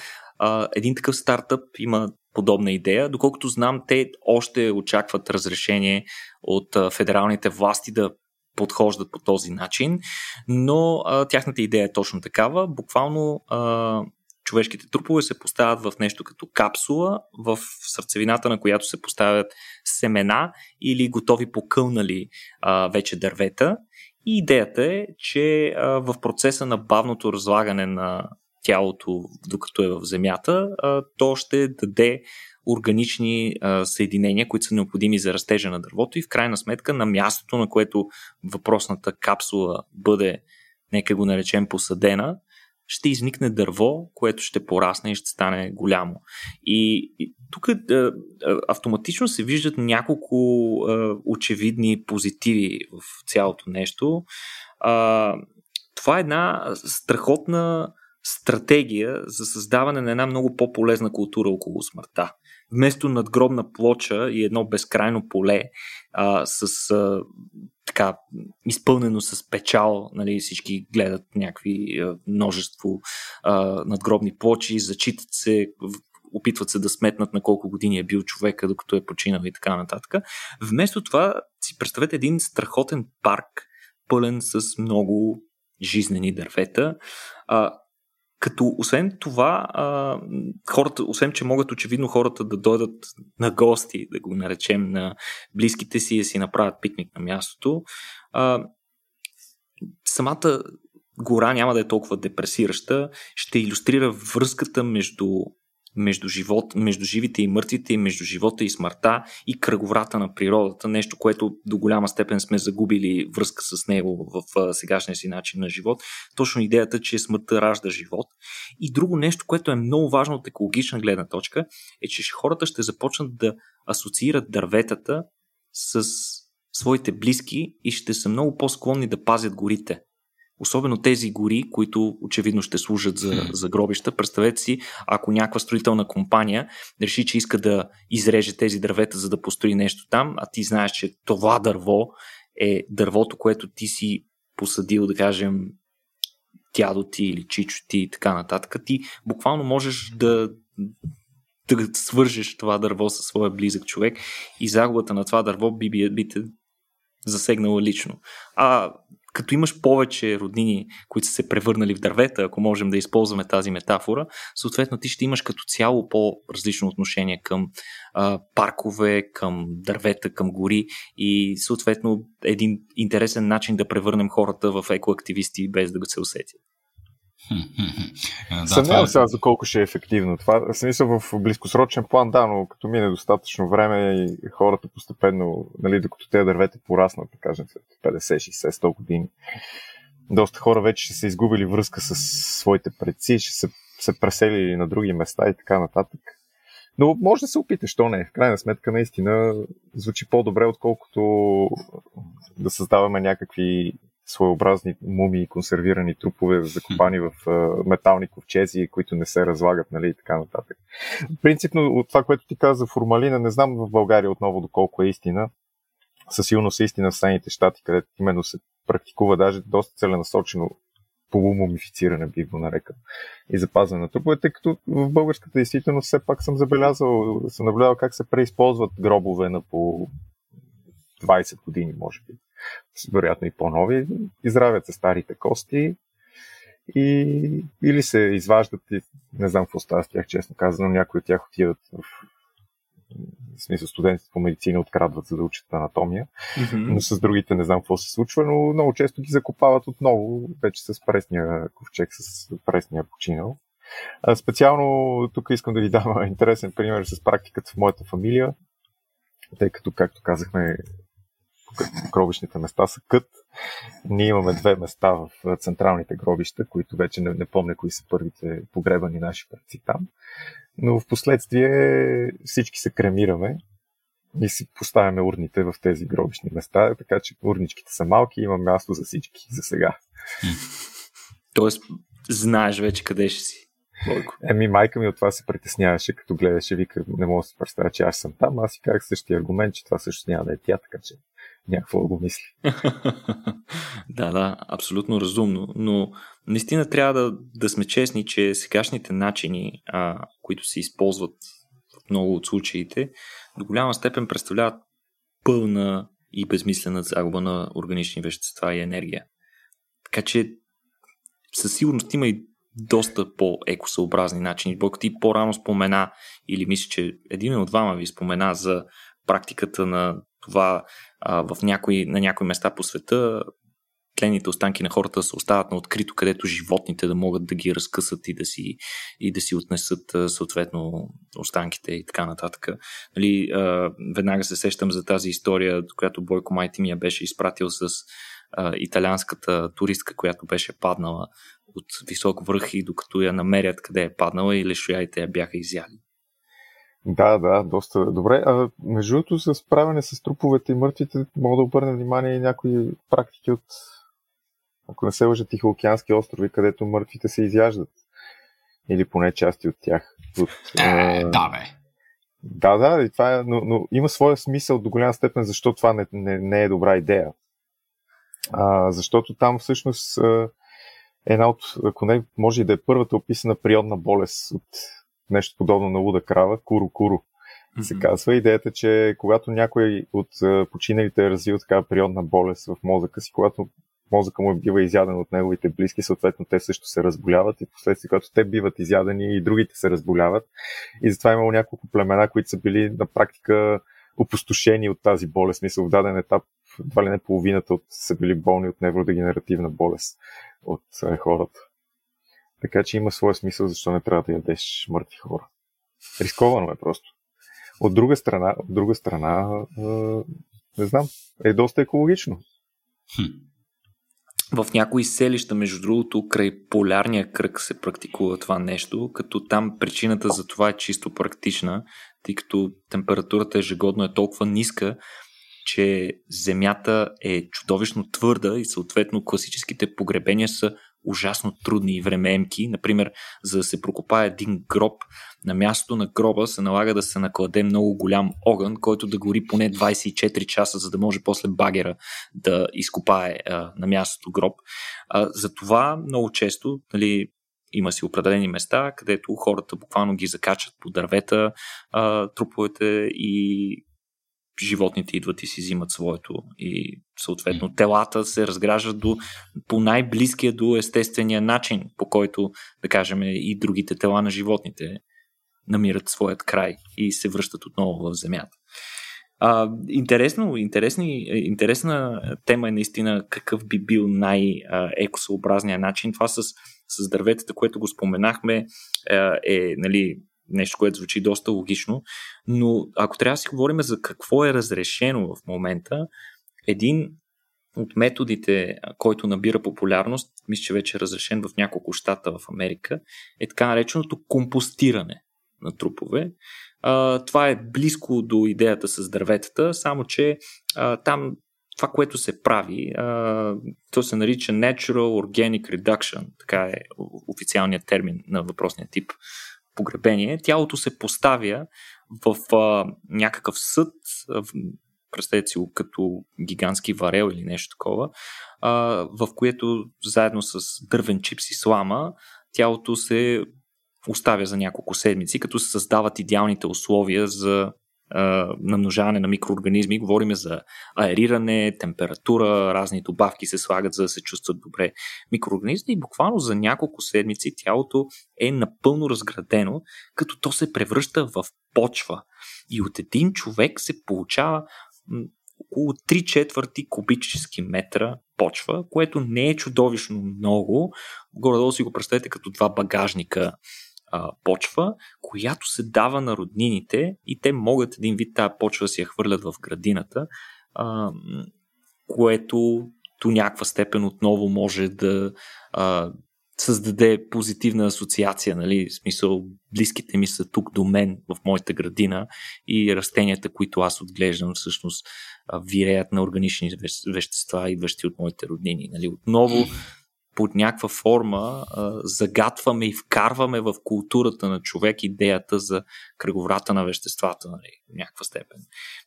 един такъв стартъп има подобна идея. Доколкото знам, те още очакват разрешение от федералните власти да подхождат по този начин, но а, тяхната идея е точно такава. Буквално а, човешките трупове се поставят в нещо като капсула, в сърцевината на която се поставят семена или готови покълнали а, вече дървета. И идеята е, че а, в процеса на бавното разлагане на тялото, докато е в земята, а, то ще даде органични а, съединения, които са необходими за растежа на дървото и в крайна сметка на мястото, на което въпросната капсула бъде, нека го наречем, посадена, ще изникне дърво, което ще порасне и ще стане голямо. И, и тук е, е, автоматично се виждат няколко е, очевидни позитиви в цялото нещо. Е, това е една страхотна стратегия за създаване на една много по-полезна култура около смъртта вместо надгробна плоча и едно безкрайно поле а, с а, така изпълнено с печал, нали, всички гледат някакви а, множество а, надгробни плочи, зачитат се, опитват се да сметнат на колко години е бил човека, докато е починал и така нататък. Вместо това си представете един страхотен парк, пълен с много жизнени дървета, а, като освен това, хората, освен че могат очевидно хората да дойдат на гости, да го наречем на близките си, да си направят пикник на мястото, самата гора няма да е толкова депресираща, ще иллюстрира връзката между между, живот, между живите и мъртвите, и между живота и смъртта и кръговрата на природата, нещо, което до голяма степен сме загубили връзка с него в сегашния си начин на живот. Точно идеята, че смъртта ражда живот. И друго нещо, което е много важно от екологична гледна точка, е, че хората ще започнат да асоциират дърветата с своите близки и ще са много по-склонни да пазят горите. Особено тези гори, които очевидно ще служат за, за гробища. Представете си, ако някаква строителна компания реши, че иска да изреже тези дървета, за да построи нещо там, а ти знаеш, че това дърво е дървото, което ти си посадил, да кажем, дядо ти или чичо ти и така нататък, ти буквално можеш да, да свържеш това дърво със своя близък човек и загубата на това дърво би, би, би те засегнала лично. А като имаш повече роднини, които са се превърнали в дървета, ако можем да използваме тази метафора, съответно ти ще имаш като цяло по-различно отношение към а, паркове, към дървета, към гори и съответно един интересен начин да превърнем хората в екоактивисти без да го се усетят да, Съмнявам е... сега за колко ще е ефективно. Това, в смисъл в близкосрочен план, да, но като мине достатъчно време и хората постепенно, нали, докато те дървете пораснат, да кажем, 50, 60, 100 години, доста хора вече ще са изгубили връзка с своите предци, ще се, се преселили на други места и така нататък. Но може да се опиташ, що не. В крайна сметка, наистина звучи по-добре, отколкото да създаваме някакви своеобразни мумии, консервирани трупове, закопани в метални ковчези, които не се разлагат, нали, и така нататък. Принципно, от това, което ти каза за формалина, не знам в България отново доколко е истина. Със сигурност е истина в Съединените щати, където именно се практикува даже доста целенасочено полумумифициране, би го нарекал, и запазване на трупове, тъй като в българската действителност все пак съм забелязал, съм наблюдавал как се преизползват гробове на по 20 години, може би вероятно и по-нови, изравят се старите кости и или се изваждат и не знам какво става с тях, честно казано, някои от тях отиват в в смисъл студентите по медицина открадват за да учат анатомия, mm-hmm. но с другите не знам какво се случва, но много често ги закопават отново, вече с пресния ковчег, с пресния починал. А специално тук искам да ви дам интересен пример с практиката в моята фамилия, тъй като, както казахме, гробищните места са кът. Ние имаме две места в централните гробища, които вече не, не помня кои са първите погребани наши предци там. Но в последствие всички се кремираме и си поставяме урните в тези гробищни места, така че урничките са малки и има място за всички за сега. Тоест, знаеш вече къде ще си. Бойко. Еми, майка ми от това се притесняваше, като гледаше, вика, не мога да се представя, че аз съм там. Аз си казах същия аргумент, че това също няма да е тя, така че някакво да го мисли. да, да, абсолютно разумно. Но наистина трябва да, да сме честни, че сегашните начини, а, които се използват в много от случаите, до голяма степен представляват пълна и безмислена загуба на органични вещества и енергия. Така че със сигурност има и доста по-екосъобразни начини. Бойко ти по-рано спомена, или мисля, че един от двама ви спомена за практиката на това в някои, на някои места по света тлените останки на хората се остават на открито, където животните да могат да ги разкъсат и да си, и да си отнесат съответно останките и така нататък. Нали, веднага се сещам за тази история, която Бойко Майти ми я беше изпратил с италианската туристка, която беше паднала от висок връх и докато я намерят къде е паднала и лешояите я бяха изяли. Да, да, доста добре. А, между другото, с справяне с труповете и мъртвите, мога да обърна внимание и някои практики от, ако не се лъжа, Тихоокеански острови, където мъртвите се изяждат. Или поне части от тях. От, е, да, бе. Да, да, и това е, но, но има своя смисъл до голяма степен, защо това не, не, не е добра идея. А, защото там всъщност една от, ако не, може и да е първата описана природна болест от нещо подобно на луда крава, mm-hmm. се казва. Идеята, че когато някой от починалите е развил такава природна болест в мозъка си, когато мозъка му бива изяден от неговите близки, съответно те също се разболяват и последствие, когато те биват изядени и другите се разболяват. И затова е имало няколко племена, които са били на практика опустошени от тази болест. Мисля, в даден етап едва ли не половината от, са били болни от невродегенеративна болест от е, хората. Така че има своя смисъл, защо не трябва да ядеш мъртви хора. Рисковано е просто. От друга страна, от друга страна е, не знам, е доста екологично. Хм. В някои селища, между другото, край полярния кръг се практикува това нещо, като там причината за това е чисто практична, тъй като температурата ежегодно е толкова ниска, че земята е чудовищно твърда и съответно класическите погребения са ужасно трудни и времеемки. Например, за да се прокопае един гроб, на мястото на гроба се налага да се накладе много голям огън, който да гори поне 24 часа, за да може после багера да изкопае а, на мястото гроб. А, затова много често нали, има си определени места, където хората буквално ги закачат по дървета, а, труповете и животните идват и си взимат своето и съответно телата се разграждат до, по най-близкия до естествения начин, по който, да кажем, и другите тела на животните намират своят край и се връщат отново в земята. А, интересно, интересни, интересна тема е наистина какъв би бил най-екосъобразният начин. Това с, с дърветата, което го споменахме, е, е нали, нещо, което звучи доста логично, но ако трябва да си говорим за какво е разрешено в момента, един от методите, който набира популярност, мисля, че вече е разрешен в няколко щата в Америка, е така нареченото компостиране на трупове. А, това е близко до идеята с дърветата, само че а, там това, което се прави, а, то се нарича Natural Organic Reduction, така е официалният термин на въпросния тип погребение, тялото се поставя в а, някакъв съд, в, представете си го като гигантски варел или нещо такова, а, в което заедно с дървен чипс и слама тялото се оставя за няколко седмици, като се създават идеалните условия за намножаване на микроорганизми. Говорим за аериране, температура, разни добавки се слагат, за да се чувстват добре микроорганизми и буквално за няколко седмици тялото е напълно разградено, като то се превръща в почва. И от един човек се получава около 3 четвърти кубически метра почва, което не е чудовищно много. Горе-долу си го представете като два багажника а, почва, която се дава на роднините и те могат един вид тази почва да си я хвърлят в градината, а, което до някаква степен отново може да а, създаде позитивна асоциация, нали? В смисъл, близките ми са тук до мен в моята градина и растенията, които аз отглеждам, всъщност виреят на органични вещества, идващи от моите роднини. Нали? Отново под някаква форма а, загатваме и вкарваме в културата на човек идеята за кръговрата на веществата, нали, в някаква степен.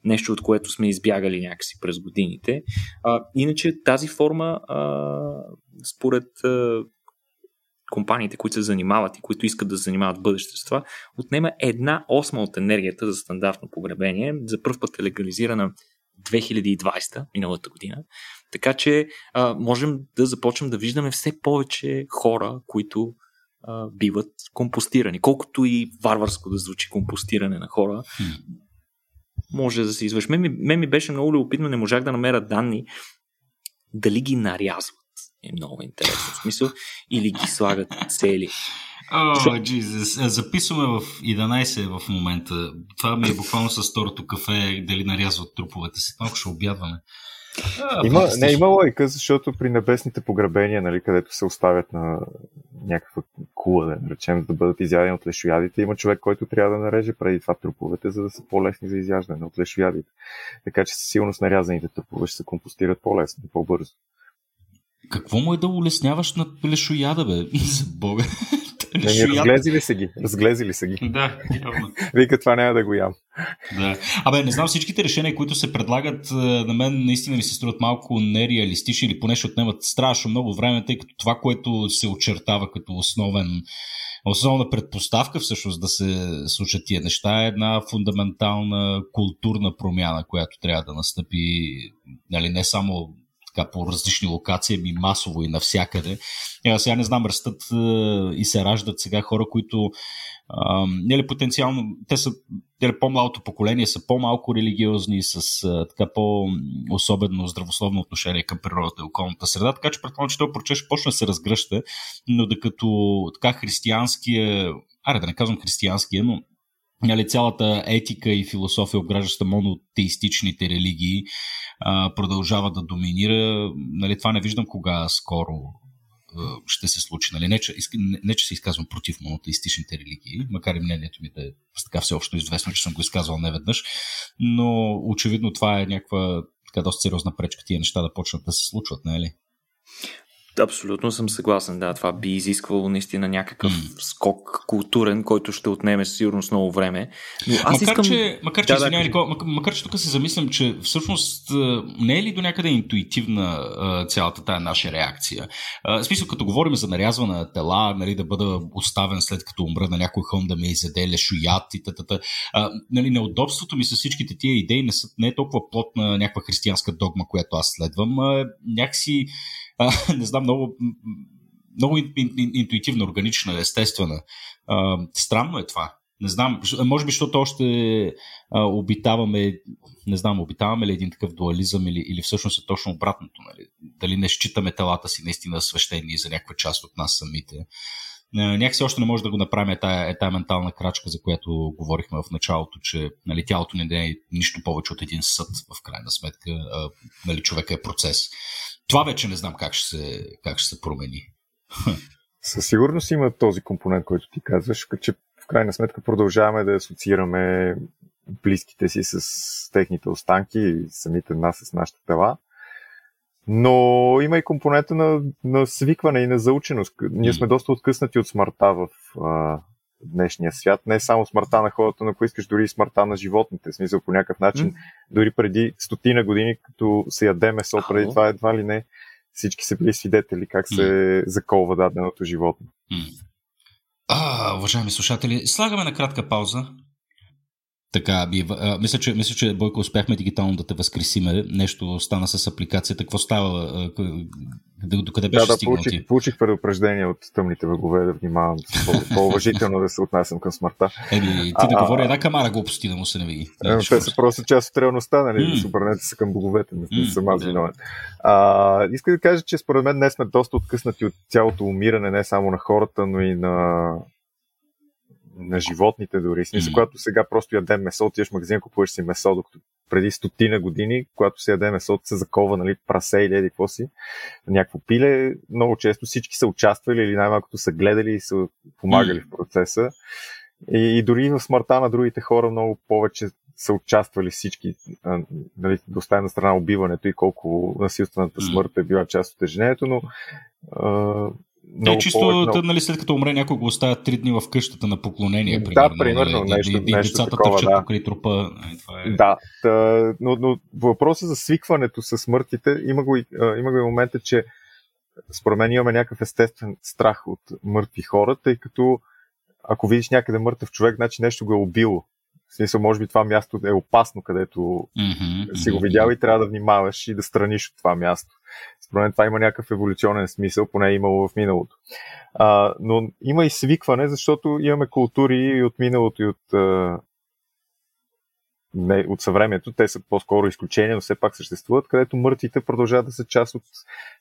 Нещо, от което сме избягали някакси през годините. А, иначе тази форма, а, според а, компаниите, които се занимават и които искат да занимават бъдеще с това, отнема една осма от енергията за стандартно погребение. За първ път е легализирана 2020, миналата година. Така че а, можем да започнем да виждаме все повече хора, които а, биват компостирани. Колкото и варварско да звучи компостиране на хора, може да се извърши. Мен, мен ми беше много любопитно, не можах да намеря данни дали ги нарязват. Е много интересно. В смисъл, или ги слагат цели. О, oh, Jesus. Записваме в 11 в момента. Това ми е буквално с второто кафе, дали нарязват труповете си. Малко ще обядваме. А, има, не, има лойка, защото при небесните погребения, нали, където се оставят на някаква кула, да наречем, за да бъдат изядени от лешоядите, има човек, който трябва да нареже преди това труповете, за да са по-лесни за изяждане от лешоядите. Така че със сигурност нарязаните трупове ще се компостират по-лесно по-бързо. Какво му е да улесняваш на лешояда, бе? За Бога. Не, разглезили са ги. Разглезили са ги. Да, явно. Вика, това няма да го ям. Да. Абе, не знам, всичките решения, които се предлагат, на мен наистина ми се струват малко нереалистични или поне ще отнемат страшно много време, тъй като това, което се очертава като основен основна предпоставка всъщност да се случат тия неща е една фундаментална културна промяна, която трябва да настъпи нали, не само така, по различни локации, ми масово и навсякъде. Я, сега не знам, растат и се раждат сега хора, които нали, потенциално, те са нали, по-малото поколение, са по-малко религиозни, с а, така по-особено здравословно отношение към природата и околната среда, така че предполагам, че този процес ще почне да се разгръща, но докато така християнския, аре да не казвам християнския, но нали, цялата етика и философия, обграждаща монотеистичните религии, а, продължава да доминира. Нали, това не виждам кога скоро а, ще се случи. Нали, не, че, не, не, че се изказвам против монотеистичните религии, макар и мнението ми да е така всеобщо известно, че съм го изказвал неведнъж, но очевидно това е някаква така доста сериозна пречка тия неща да почнат да се случват, не е ли? Абсолютно съм съгласен, да. Това би изисквало наистина някакъв mm. скок културен, който ще отнеме сигурно с много време. Но аз макар, искам... че, макар, че, да, извиня, да, Никола, макар, макар, че тук се замислям, че всъщност не е ли до някъде интуитивна цялата тая наша реакция? В смисъл, като говорим за нарязване на тела, нали, да бъда оставен след като умра на някой хълм да ме изяде лешоят и т.т. Нали, неудобството ми с всичките тия идеи не, са, не е толкова плотна някаква християнска догма, която аз следвам. Някакси не знам, много, много интуитивна, органична, естествена. Странно е това. Не знам, може би, защото още обитаваме, не знам, обитаваме ли един такъв дуализъм или, или всъщност е точно обратното. Нали? Дали не считаме телата си наистина свещени за някаква част от нас самите. Някакси още не може да го направим е тая, е тая ментална крачка, за която говорихме в началото, че нали, тялото не е нищо повече от един съд, в крайна сметка. А, нали, човека е процес. Това вече не знам как ще се, как ще се промени. Със сигурност има този компонент, който ти казваш, че в крайна сметка продължаваме да асоциираме близките си с техните останки и самите нас с нашите тела. Но има и компонента на, на свикване и на заученост. Ние сме доста откъснати от смъртта в а, днешния свят. Не само смъртта на хората, но ако искаш дори и смъртта на животните. В смисъл по някакъв начин, mm. дори преди стотина години, като се яде месо, преди това едва ли не, всички са били свидетели как се mm. заколва даденото животно. Mm. А, уважаеми слушатели, слагаме на кратка пауза. Така, би, а, мисля, че, мисля, че Бойко успяхме дигитално да те възкресиме. Нещо стана с апликацията. Какво става? До къде беше да, да, стигнал получих, ти? получих предупреждение от тъмните въгове да внимавам по-уважително да се отнасям към смъртта. Еми, ти да говори една камара глупости да му се не види. Е, те са просто част от реалността, нали? Mm. Да се обърнете се към боговете, не mm, съм аз виновен. А, иска да кажа, че според мен днес сме доста откъснати от цялото умиране, не само на хората, но и на на животните дори. Смисъл, mm-hmm. когато сега просто ядем месо, отиваш в магазин, купуваш си месо, докато преди стотина години, когато се яде месо, се закова, нали, прасе или еди какво си, някакво пиле, много често всички са участвали или най-малкото са гледали и са помагали mm-hmm. в процеса. И, и дори в смъртта на другите хора много повече са участвали всички, нали, да оставя на страна убиването и колко насилствената смърт е била част от ежедневието, но а, много е, чисто, много... нали, след като умре някой го оставят три дни в къщата на поклонение. Примерно, да, примерно, нали, нещо, и, и нещо децата такова, тъпчат да. покрай трупа. Това е... Да, тъ, но, но въпросът за свикването с смъртите, има го, има го и момента, че според мен имаме някакъв естествен страх от мъртви хора, тъй като ако видиш някъде мъртъв човек, значи нещо го е убило. В смисъл, може би това място е опасно, където mm-hmm, си го видял и трябва да внимаваш и да страниш от това място. Мен това има някакъв еволюционен смисъл, поне е имало в миналото. А, но има и свикване, защото имаме култури от миналото и от, а, не, от съвремето. Те са по-скоро изключения, но все пак съществуват, където мъртвите продължават да са част от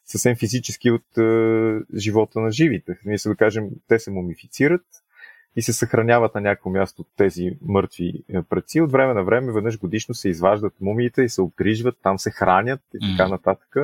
съвсем физически от а, живота на живите. Ние се да кажем, те се мумифицират, и се съхраняват на някакво място от тези мъртви е, предци. От време на време, веднъж годишно се изваждат мумиите и се обгрижват, там се хранят и така нататък.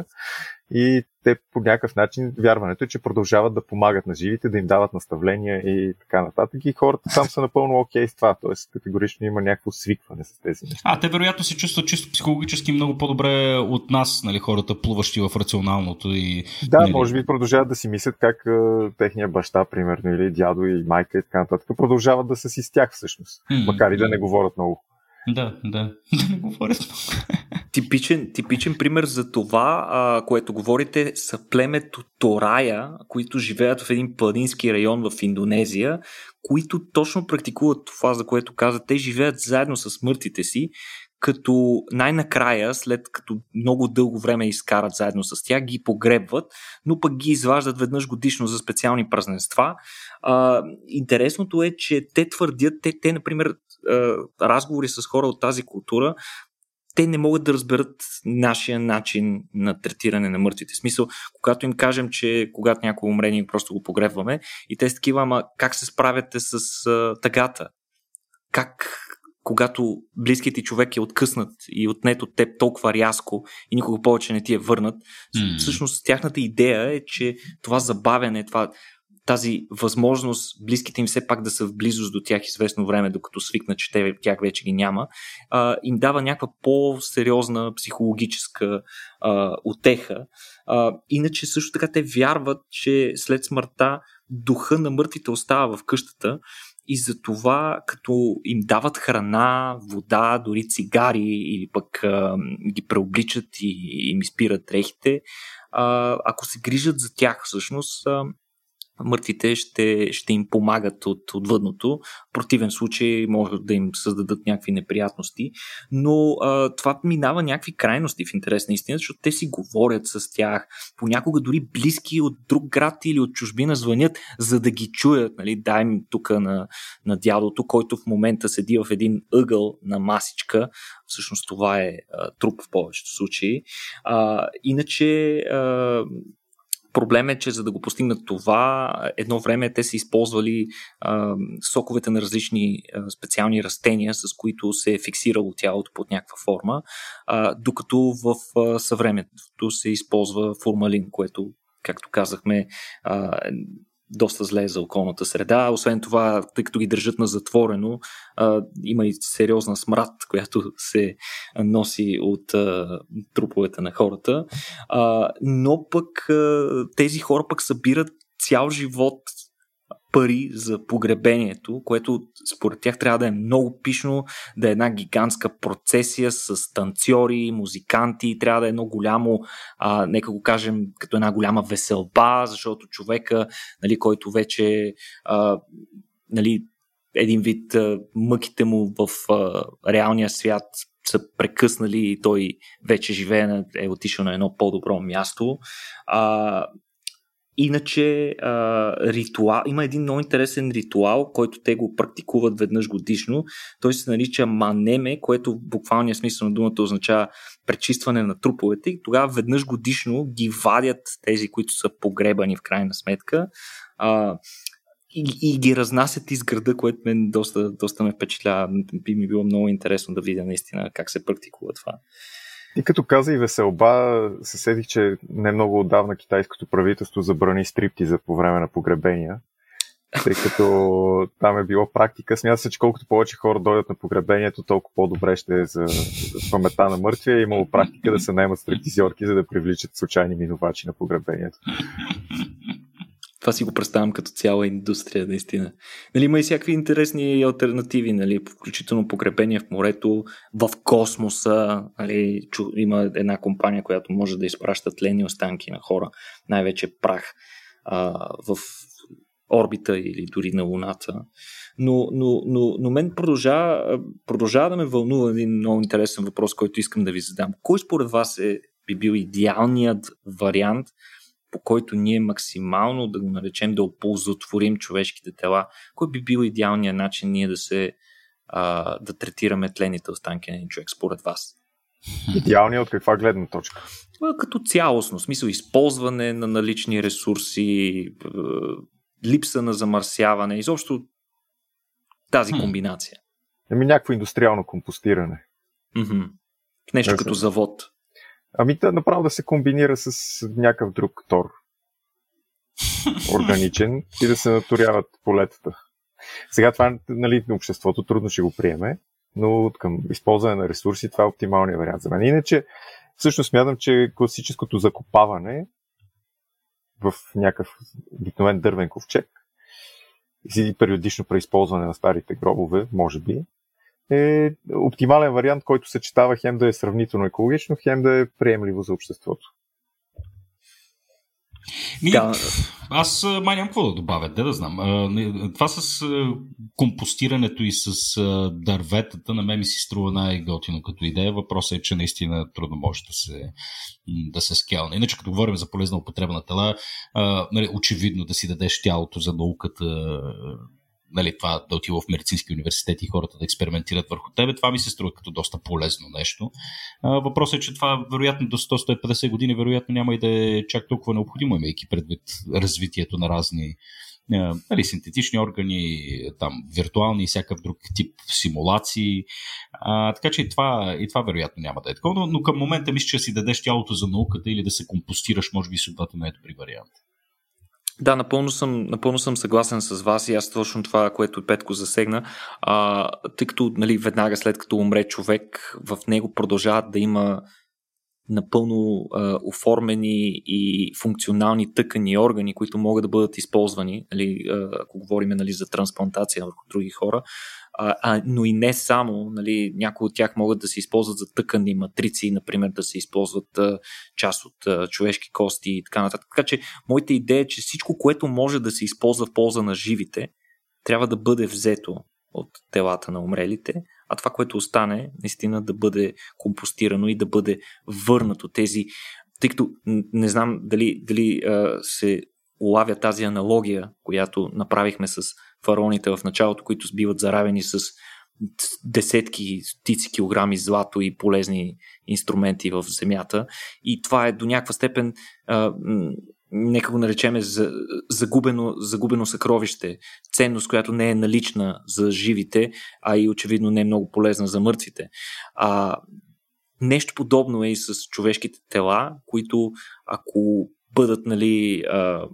И те по някакъв начин, вярването е, че продължават да помагат на живите, да им дават наставления и така нататък. И хората там са напълно окей okay с това, т.е. категорично има някакво свикване с тези неща. А, те вероятно се чувстват чисто психологически много по-добре от нас, нали, хората плуващи в рационалното. И, да, нали... може би продължават да си мислят как uh, техния баща, примерно, или дядо и майка и така нататък, продължават да са си с тях всъщност, mm-hmm. макар и да не говорят много. Да, да, да не говорят Типичен, типичен пример за това, а, което говорите, са племето Торая, които живеят в един планински район в Индонезия, които точно практикуват това, за което каза. Те живеят заедно с смъртите си, като най-накрая, след като много дълго време изкарат заедно с тях, ги погребват, но пък ги изваждат веднъж годишно за специални празненства. А, интересното е, че те твърдят, те, те например, разговори с хора от тази култура, те не могат да разберат нашия начин на третиране на мъртвите. В смисъл, когато им кажем, че когато някой умре, ние просто го погребваме и те са такива, ама как се справяте с а, тъгата? Как когато близкият ти човек е откъснат и отнет от теб толкова рязко и никога повече не ти е върнат, mm. всъщност тяхната идея е, че това забавяне, това тази възможност близките им все пак да са в близост до тях известно време, докато свикнат, че те, тях вече ги няма, а, им дава някаква по-сериозна психологическа а, утеха. А, иначе също така те вярват, че след смъртта духа на мъртвите остава в къщата и за това, като им дават храна, вода, дори цигари или пък а, ги преобличат и им изпират дрехите, ако се грижат за тях всъщност, а, мъртвите ще, ще им помагат от отвъдното. В противен случай може да им създадат някакви неприятности. Но а, това минава някакви крайности в интерес на истина, защото те си говорят с тях. Понякога дори близки от друг град или от чужбина звънят, за да ги чуят. Нали? Дай ми тук на, на дядото, който в момента седи в един ъгъл на масичка. Всъщност това е а, труп в повечето случаи. А, иначе а, Проблем е, че за да го постигнат това, едно време те са използвали а, соковете на различни а, специални растения, с които се е фиксирало тялото под някаква форма, а, докато в а, съвремето се използва формалин, което, както казахме, а, доста зле за околната среда. Освен това, тъй като ги държат на затворено, а, има и сериозна смрад, която се носи от а, труповете на хората. А, но пък а, тези хора пък събират цял живот пари за погребението, което според тях трябва да е много пишно, да е една гигантска процесия с танцори, музиканти, трябва да е едно голямо, а, нека го кажем, като една голяма веселба, защото човека, нали, който вече а, нали, един вид а, мъките му в а, реалния свят са прекъснали и той вече живее, е отишъл на едно по-добро място. А, Иначе а, ритуал, има един много интересен ритуал, който те го практикуват веднъж годишно. Той се нарича манеме, което в буквалния смисъл на думата означава пречистване на труповете и тогава веднъж годишно ги вадят тези, които са погребани в крайна сметка. А, и, и ги разнасят из града, което мен доста, доста ме впечатлява. Би ми било много интересно да видя наистина как се практикува това. И като каза и Веселба, се седих, че не много отдавна китайското правителство забрани стриптиза по време на погребения, тъй като там е било практика. Смята се, че колкото повече хора дойдат на погребението, толкова по-добре ще е за памета на мъртвия. Е имало практика да се наемат стриптизорки, за да привличат случайни минувачи на погребението. Това си го представям като цяла индустрия, наистина. Нали, има и всякакви интересни альтернативи, нали, включително погребение в морето, в космоса. Нали, чу, има една компания, която може да изпраща тлени останки на хора, най-вече прах а, в орбита или дори на Луната. Но, но, но, но мен продължава, продължава да ме вълнува един много интересен въпрос, който искам да ви задам. Кой според вас е, би бил идеалният вариант по който ние максимално да го наречем да оползотворим човешките тела, кой би бил идеалният начин ние да се а, да третираме тлените останки на един човек според вас? Идеалният от каква гледна точка? Като цялостно, в смисъл използване на налични ресурси, липса на замърсяване, изобщо тази комбинация. Еми някакво индустриално компостиране. Mm-hmm. Нещо като завод. Ами да направо да се комбинира с някакъв друг тор. Органичен и да се наторяват полетата. Сега това нали, на обществото трудно ще го приеме, но към използване на ресурси това е оптималният вариант за мен. Иначе, всъщност смятам, че класическото закопаване в някакъв обикновен дървен ковчег и периодично преизползване на старите гробове, може би, е оптимален вариант, който съчетава хем да е сравнително екологично, хем да е приемливо за обществото. Ми, да. Аз май нямам какво да добавя, да да знам. Това с компостирането и с дърветата на мен ми си струва най-готино като идея. Въпросът е, че наистина трудно може да се, да се скелне. Иначе като говорим за полезна употреба на тела, нали, очевидно да си дадеш тялото за науката нали, това да отива в медицински университет и хората да експериментират върху тебе, това ми се струва като доста полезно нещо. въпросът е, че това вероятно до 100-150 години вероятно няма и да е чак толкова необходимо, имайки предвид развитието на разни нали, синтетични органи, там, виртуални и всякакъв друг тип симулации. А, така че и това, и това вероятно няма да е такова, но, но към момента мисля, че си дадеш тялото за науката или да се компостираш, може би съдбата на ето при вариант. Да, напълно съм, напълно съм съгласен с вас и аз точно това, което Петко засегна, а, тъй като нали, веднага след като умре човек, в него продължават да има напълно а, оформени и функционални тъкани органи, които могат да бъдат използвани, нали, ако говорим нали, за трансплантация върху други хора, а, а, но и не само. Нали, някои от тях могат да се използват за тъкани матрици, например да се използват а, част от а, човешки кости и така нататък. Така че моята идея е, че всичко, което може да се използва в полза на живите, трябва да бъде взето от телата на умрелите, а това, което остане, наистина да бъде компостирано и да бъде върнато. Тези, тъй като не знам дали, дали а, се улавя тази аналогия, която направихме с фараоните в началото, които биват заравени с десетки, стотици килограми злато и полезни инструменти в земята. И това е до някаква степен, а, нека го наречеме, загубено, загубено съкровище, ценност, която не е налична за живите, а и очевидно не е много полезна за мъртвите. А, нещо подобно е и с човешките тела, които ако бъдат нали, а,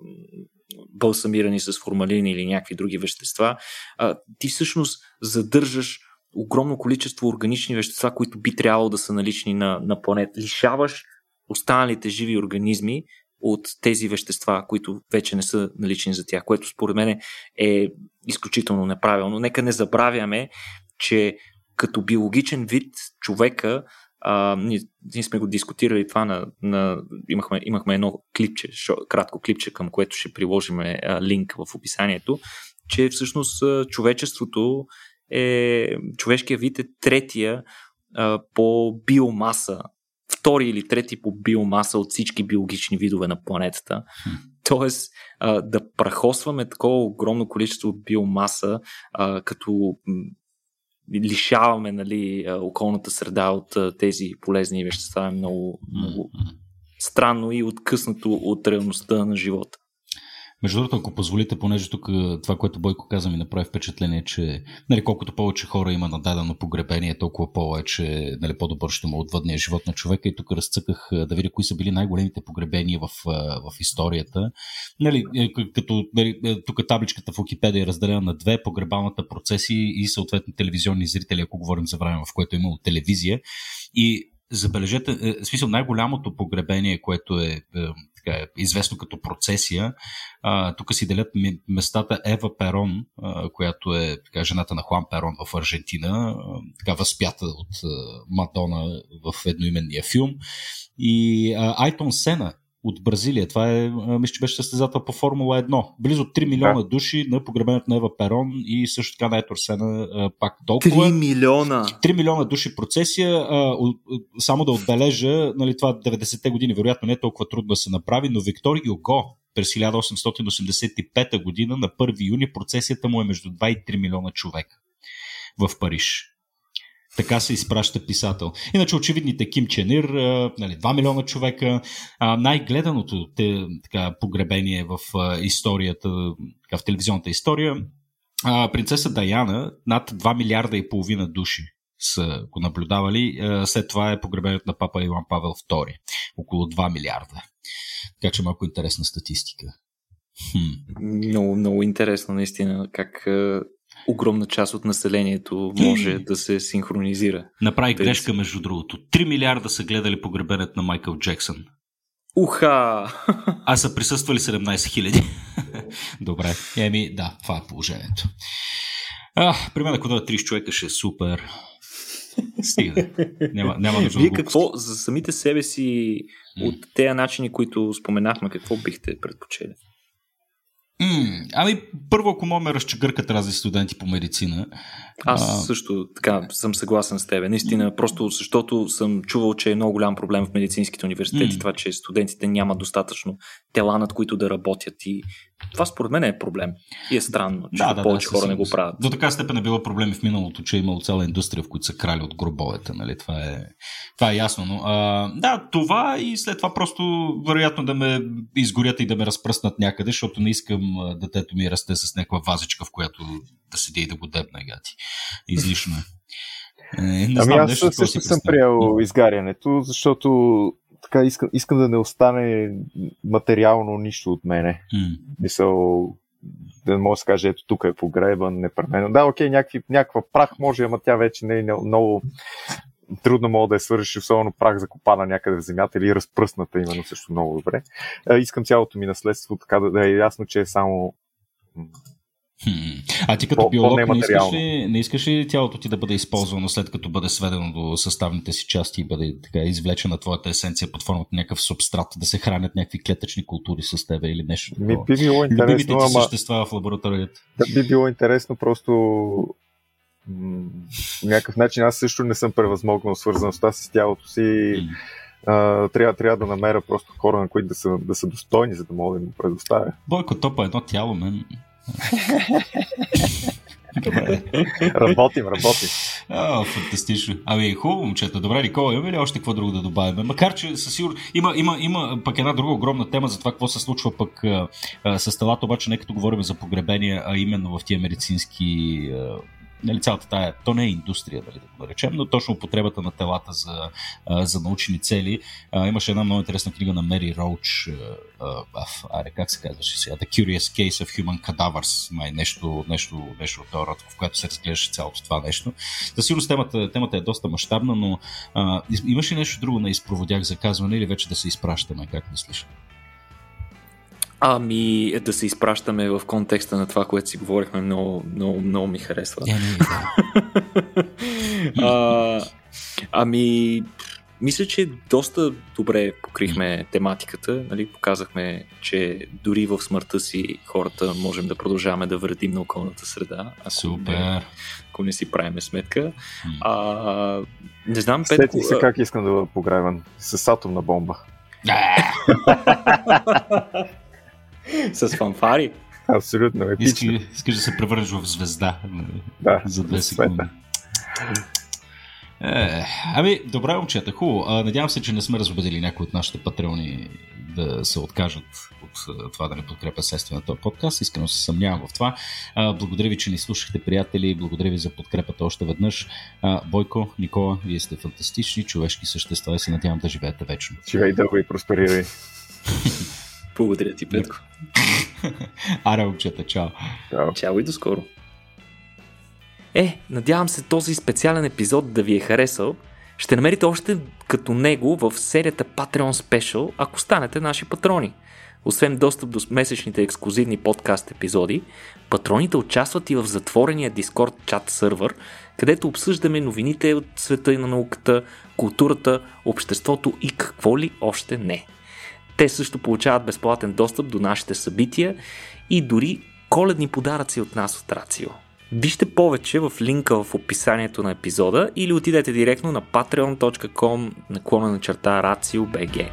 балсамирани с формалин или някакви други вещества, а, ти всъщност задържаш огромно количество органични вещества, които би трябвало да са налични на, на планета. Лишаваш останалите живи организми от тези вещества, които вече не са налични за тях, което според мен е изключително неправилно. Нека не забравяме, че като биологичен вид човека а, ние, ние сме го дискутирали това на, на имахме, имахме едно клипче, шо, кратко клипче, към което ще приложим линк в описанието, че всъщност човечеството е, човешкият вид е третия а, по биомаса, втори или трети по биомаса от всички биологични видове на планетата. Тоест, а, да прахосваме такова огромно количество биомаса, а, като лишаваме нали, околната среда от тези полезни вещества е много, много странно и откъснато от реалността на живота. Между другото, ако позволите, понеже тук това, което Бойко каза, ми направи впечатление, че нали, колкото повече хора има на дадено погребение, толкова повече нали, по-добър ще му отвъдния живот на човека. И тук разцъках да видя кои са били най-големите погребения в, в историята. Нали, е, като, нали, е, тук табличката в Википедия е разделена на две погребалната процеси и съответно телевизионни зрители, ако говорим за време, в което е имало телевизия. И забележете, е, в смисъл най-голямото погребение, което е така, известно като процесия. А, тук си делят местата Ева Перон, а, която е така, жената на Хуан Перон в Аржентина, а, така възпята от а, Мадона в едноименния филм. И а, Айтон Сена, от Бразилия. Това е, мисля, че беше състезател по Формула 1. Близо 3 милиона да. души на погребението на Ева Перон и също така на Етор Сена пак толкова. 3 милиона! 3 милиона души процесия. Само да отбележа, нали, това 90-те години, вероятно не е толкова трудно да се направи, но Виктор Юго през 1885 година на 1 юни процесията му е между 2 и 3 милиона човека в Париж. Така се изпраща писател. Иначе очевидните Ким Ченир, нали, 2 милиона човека, най-гледаното те, така, погребение в историята, така, в телевизионната история, принцеса Даяна, над 2 милиарда и половина души са го наблюдавали. След това е погребението на папа Иван Павел II. Около 2 милиарда. Така че малко интересна статистика. Хм. Много, много интересно, наистина, как огромна част от населението може да се синхронизира. Направи Тъй... грешка, между другото. 3 милиарда са гледали погребенето на Майкъл Джексън. Уха! А са присъствали 17 хиляди. Добре. Еми, да, това е положението. А, при мен, ако дойдат 30 човека, ще е супер. Стига. Няма, няма нужда Вие какво за самите себе си от тези начини, които споменахме, какво бихте предпочели? М, ами, първо, ако мога ме разчегъркат разни студенти по медицина. Аз а... също така съм съгласен с теб. Наистина, просто защото съм чувал, че е много голям проблем в медицинските университети, м това, че студентите нямат достатъчно тела, над които да работят и това според мен е проблем. И е странно, че да, да, повече да, хора не го правят. До така степен е било проблеми в миналото, че е имало цяла индустрия, в които са крали от гробовете. Нали? Това, е, това е ясно. Но, а, да, това и след това просто вероятно да ме изгорят и да ме разпръснат някъде, защото не искам детето ми расте с някаква вазичка, в която да седи и да го дебне гати. Излишно е. е не ами знам, аз нещо, също съм приел изгарянето, защото така искам, искам да не остане материално нищо от мене. Mm. Мисъл, да може да се каже, ето тук е погребан, непременно. Да, окей, някакви, някаква прах може, ама тя вече не е много трудно мога да я свършиш, особено прах закопана някъде в земята или разпръсната именно също много добре. искам цялото ми наследство така да, да е ясно, че е само а ти като биолог не искаш, ли, не искаш ли тялото ти да бъде използвано след като бъде сведено до съставните си части и бъде така извлечена твоята есенция под формата на някакъв субстрат, да се хранят някакви клетъчни култури с тебе или нещо? Ми би било интересно, ама... същества в лабораторията. Да би било интересно, просто някакъв начин аз също не съм превъзмогнал свързаността с тялото си. Mm. Uh, трябва, трябва да намеря просто хора, на които да са, да са достойни, за да мога да им предоставя. Бойко топа едно тяло, мен. работим, работим. А, фантастично. Ами, хубаво, момчета. Добре, Никола, имаме ли още какво друго да добавим? Макар, че със сигурност има, има, има пък една друга огромна тема за това какво се случва пък а, с телата, обаче не като говорим за погребения, а именно в тия медицински а, нали, цялата тая, то не е индустрия, дали да го наречем, но точно употребата на телата за, за научни цели. Имаше една много интересна книга на Мери Роуч, аре, как се казваше сега, The Curious Case of Human Cadavers, май нещо, нещо, нещо от този род, в което се разглеждаше цялото това нещо. За сигурност темата, темата е доста мащабна, но а, имаш ли нещо друго на изпроводях за казване или вече да се изпращаме, как мислиш? Ами, е да се изпращаме в контекста на това, което си говорихме, много, много, много ми харесва. Yeah. а, ами, мисля, че доста добре покрихме тематиката. Нали? Показахме, че дори в смъртта си хората можем да продължаваме да вредим на околната среда. Ако Супер! Не, ако не си правиме сметка. А, не знам, Петко... Сети се как искам да бъда погребан. С атомна бомба. С фанфари. Абсолютно, епично. Искаш, да се превърнеш в звезда да, за две секунди. Е, ами, добре, момчета, хубаво. Надявам се, че не сме разбудили някои от нашите патреони да се откажат от това да не подкрепя следствие на този подкаст. Искрено се съмнявам в това. Благодаря ви, че ни слушахте, приятели. Благодаря ви за подкрепата още веднъж. Бойко, Никола, вие сте фантастични човешки същества и се надявам да живеете вечно. Живей дълго и просперирай. Благодаря ти, Петко. Аре, момчета, чао. Чао. Чао и до скоро. Е, надявам се този специален епизод да ви е харесал. Ще намерите още като него в серията Patreon Special, ако станете наши патрони. Освен достъп до месечните ексклюзивни подкаст епизоди, патроните участват и в затворения Discord чат сървър, където обсъждаме новините от света и на науката, културата, обществото и какво ли още не. Те също получават безплатен достъп до нашите събития и дори коледни подаръци от нас от Рацио. Вижте повече в линка в описанието на епизода или отидете директно на patreon.com наклона на черта RACIO.BG.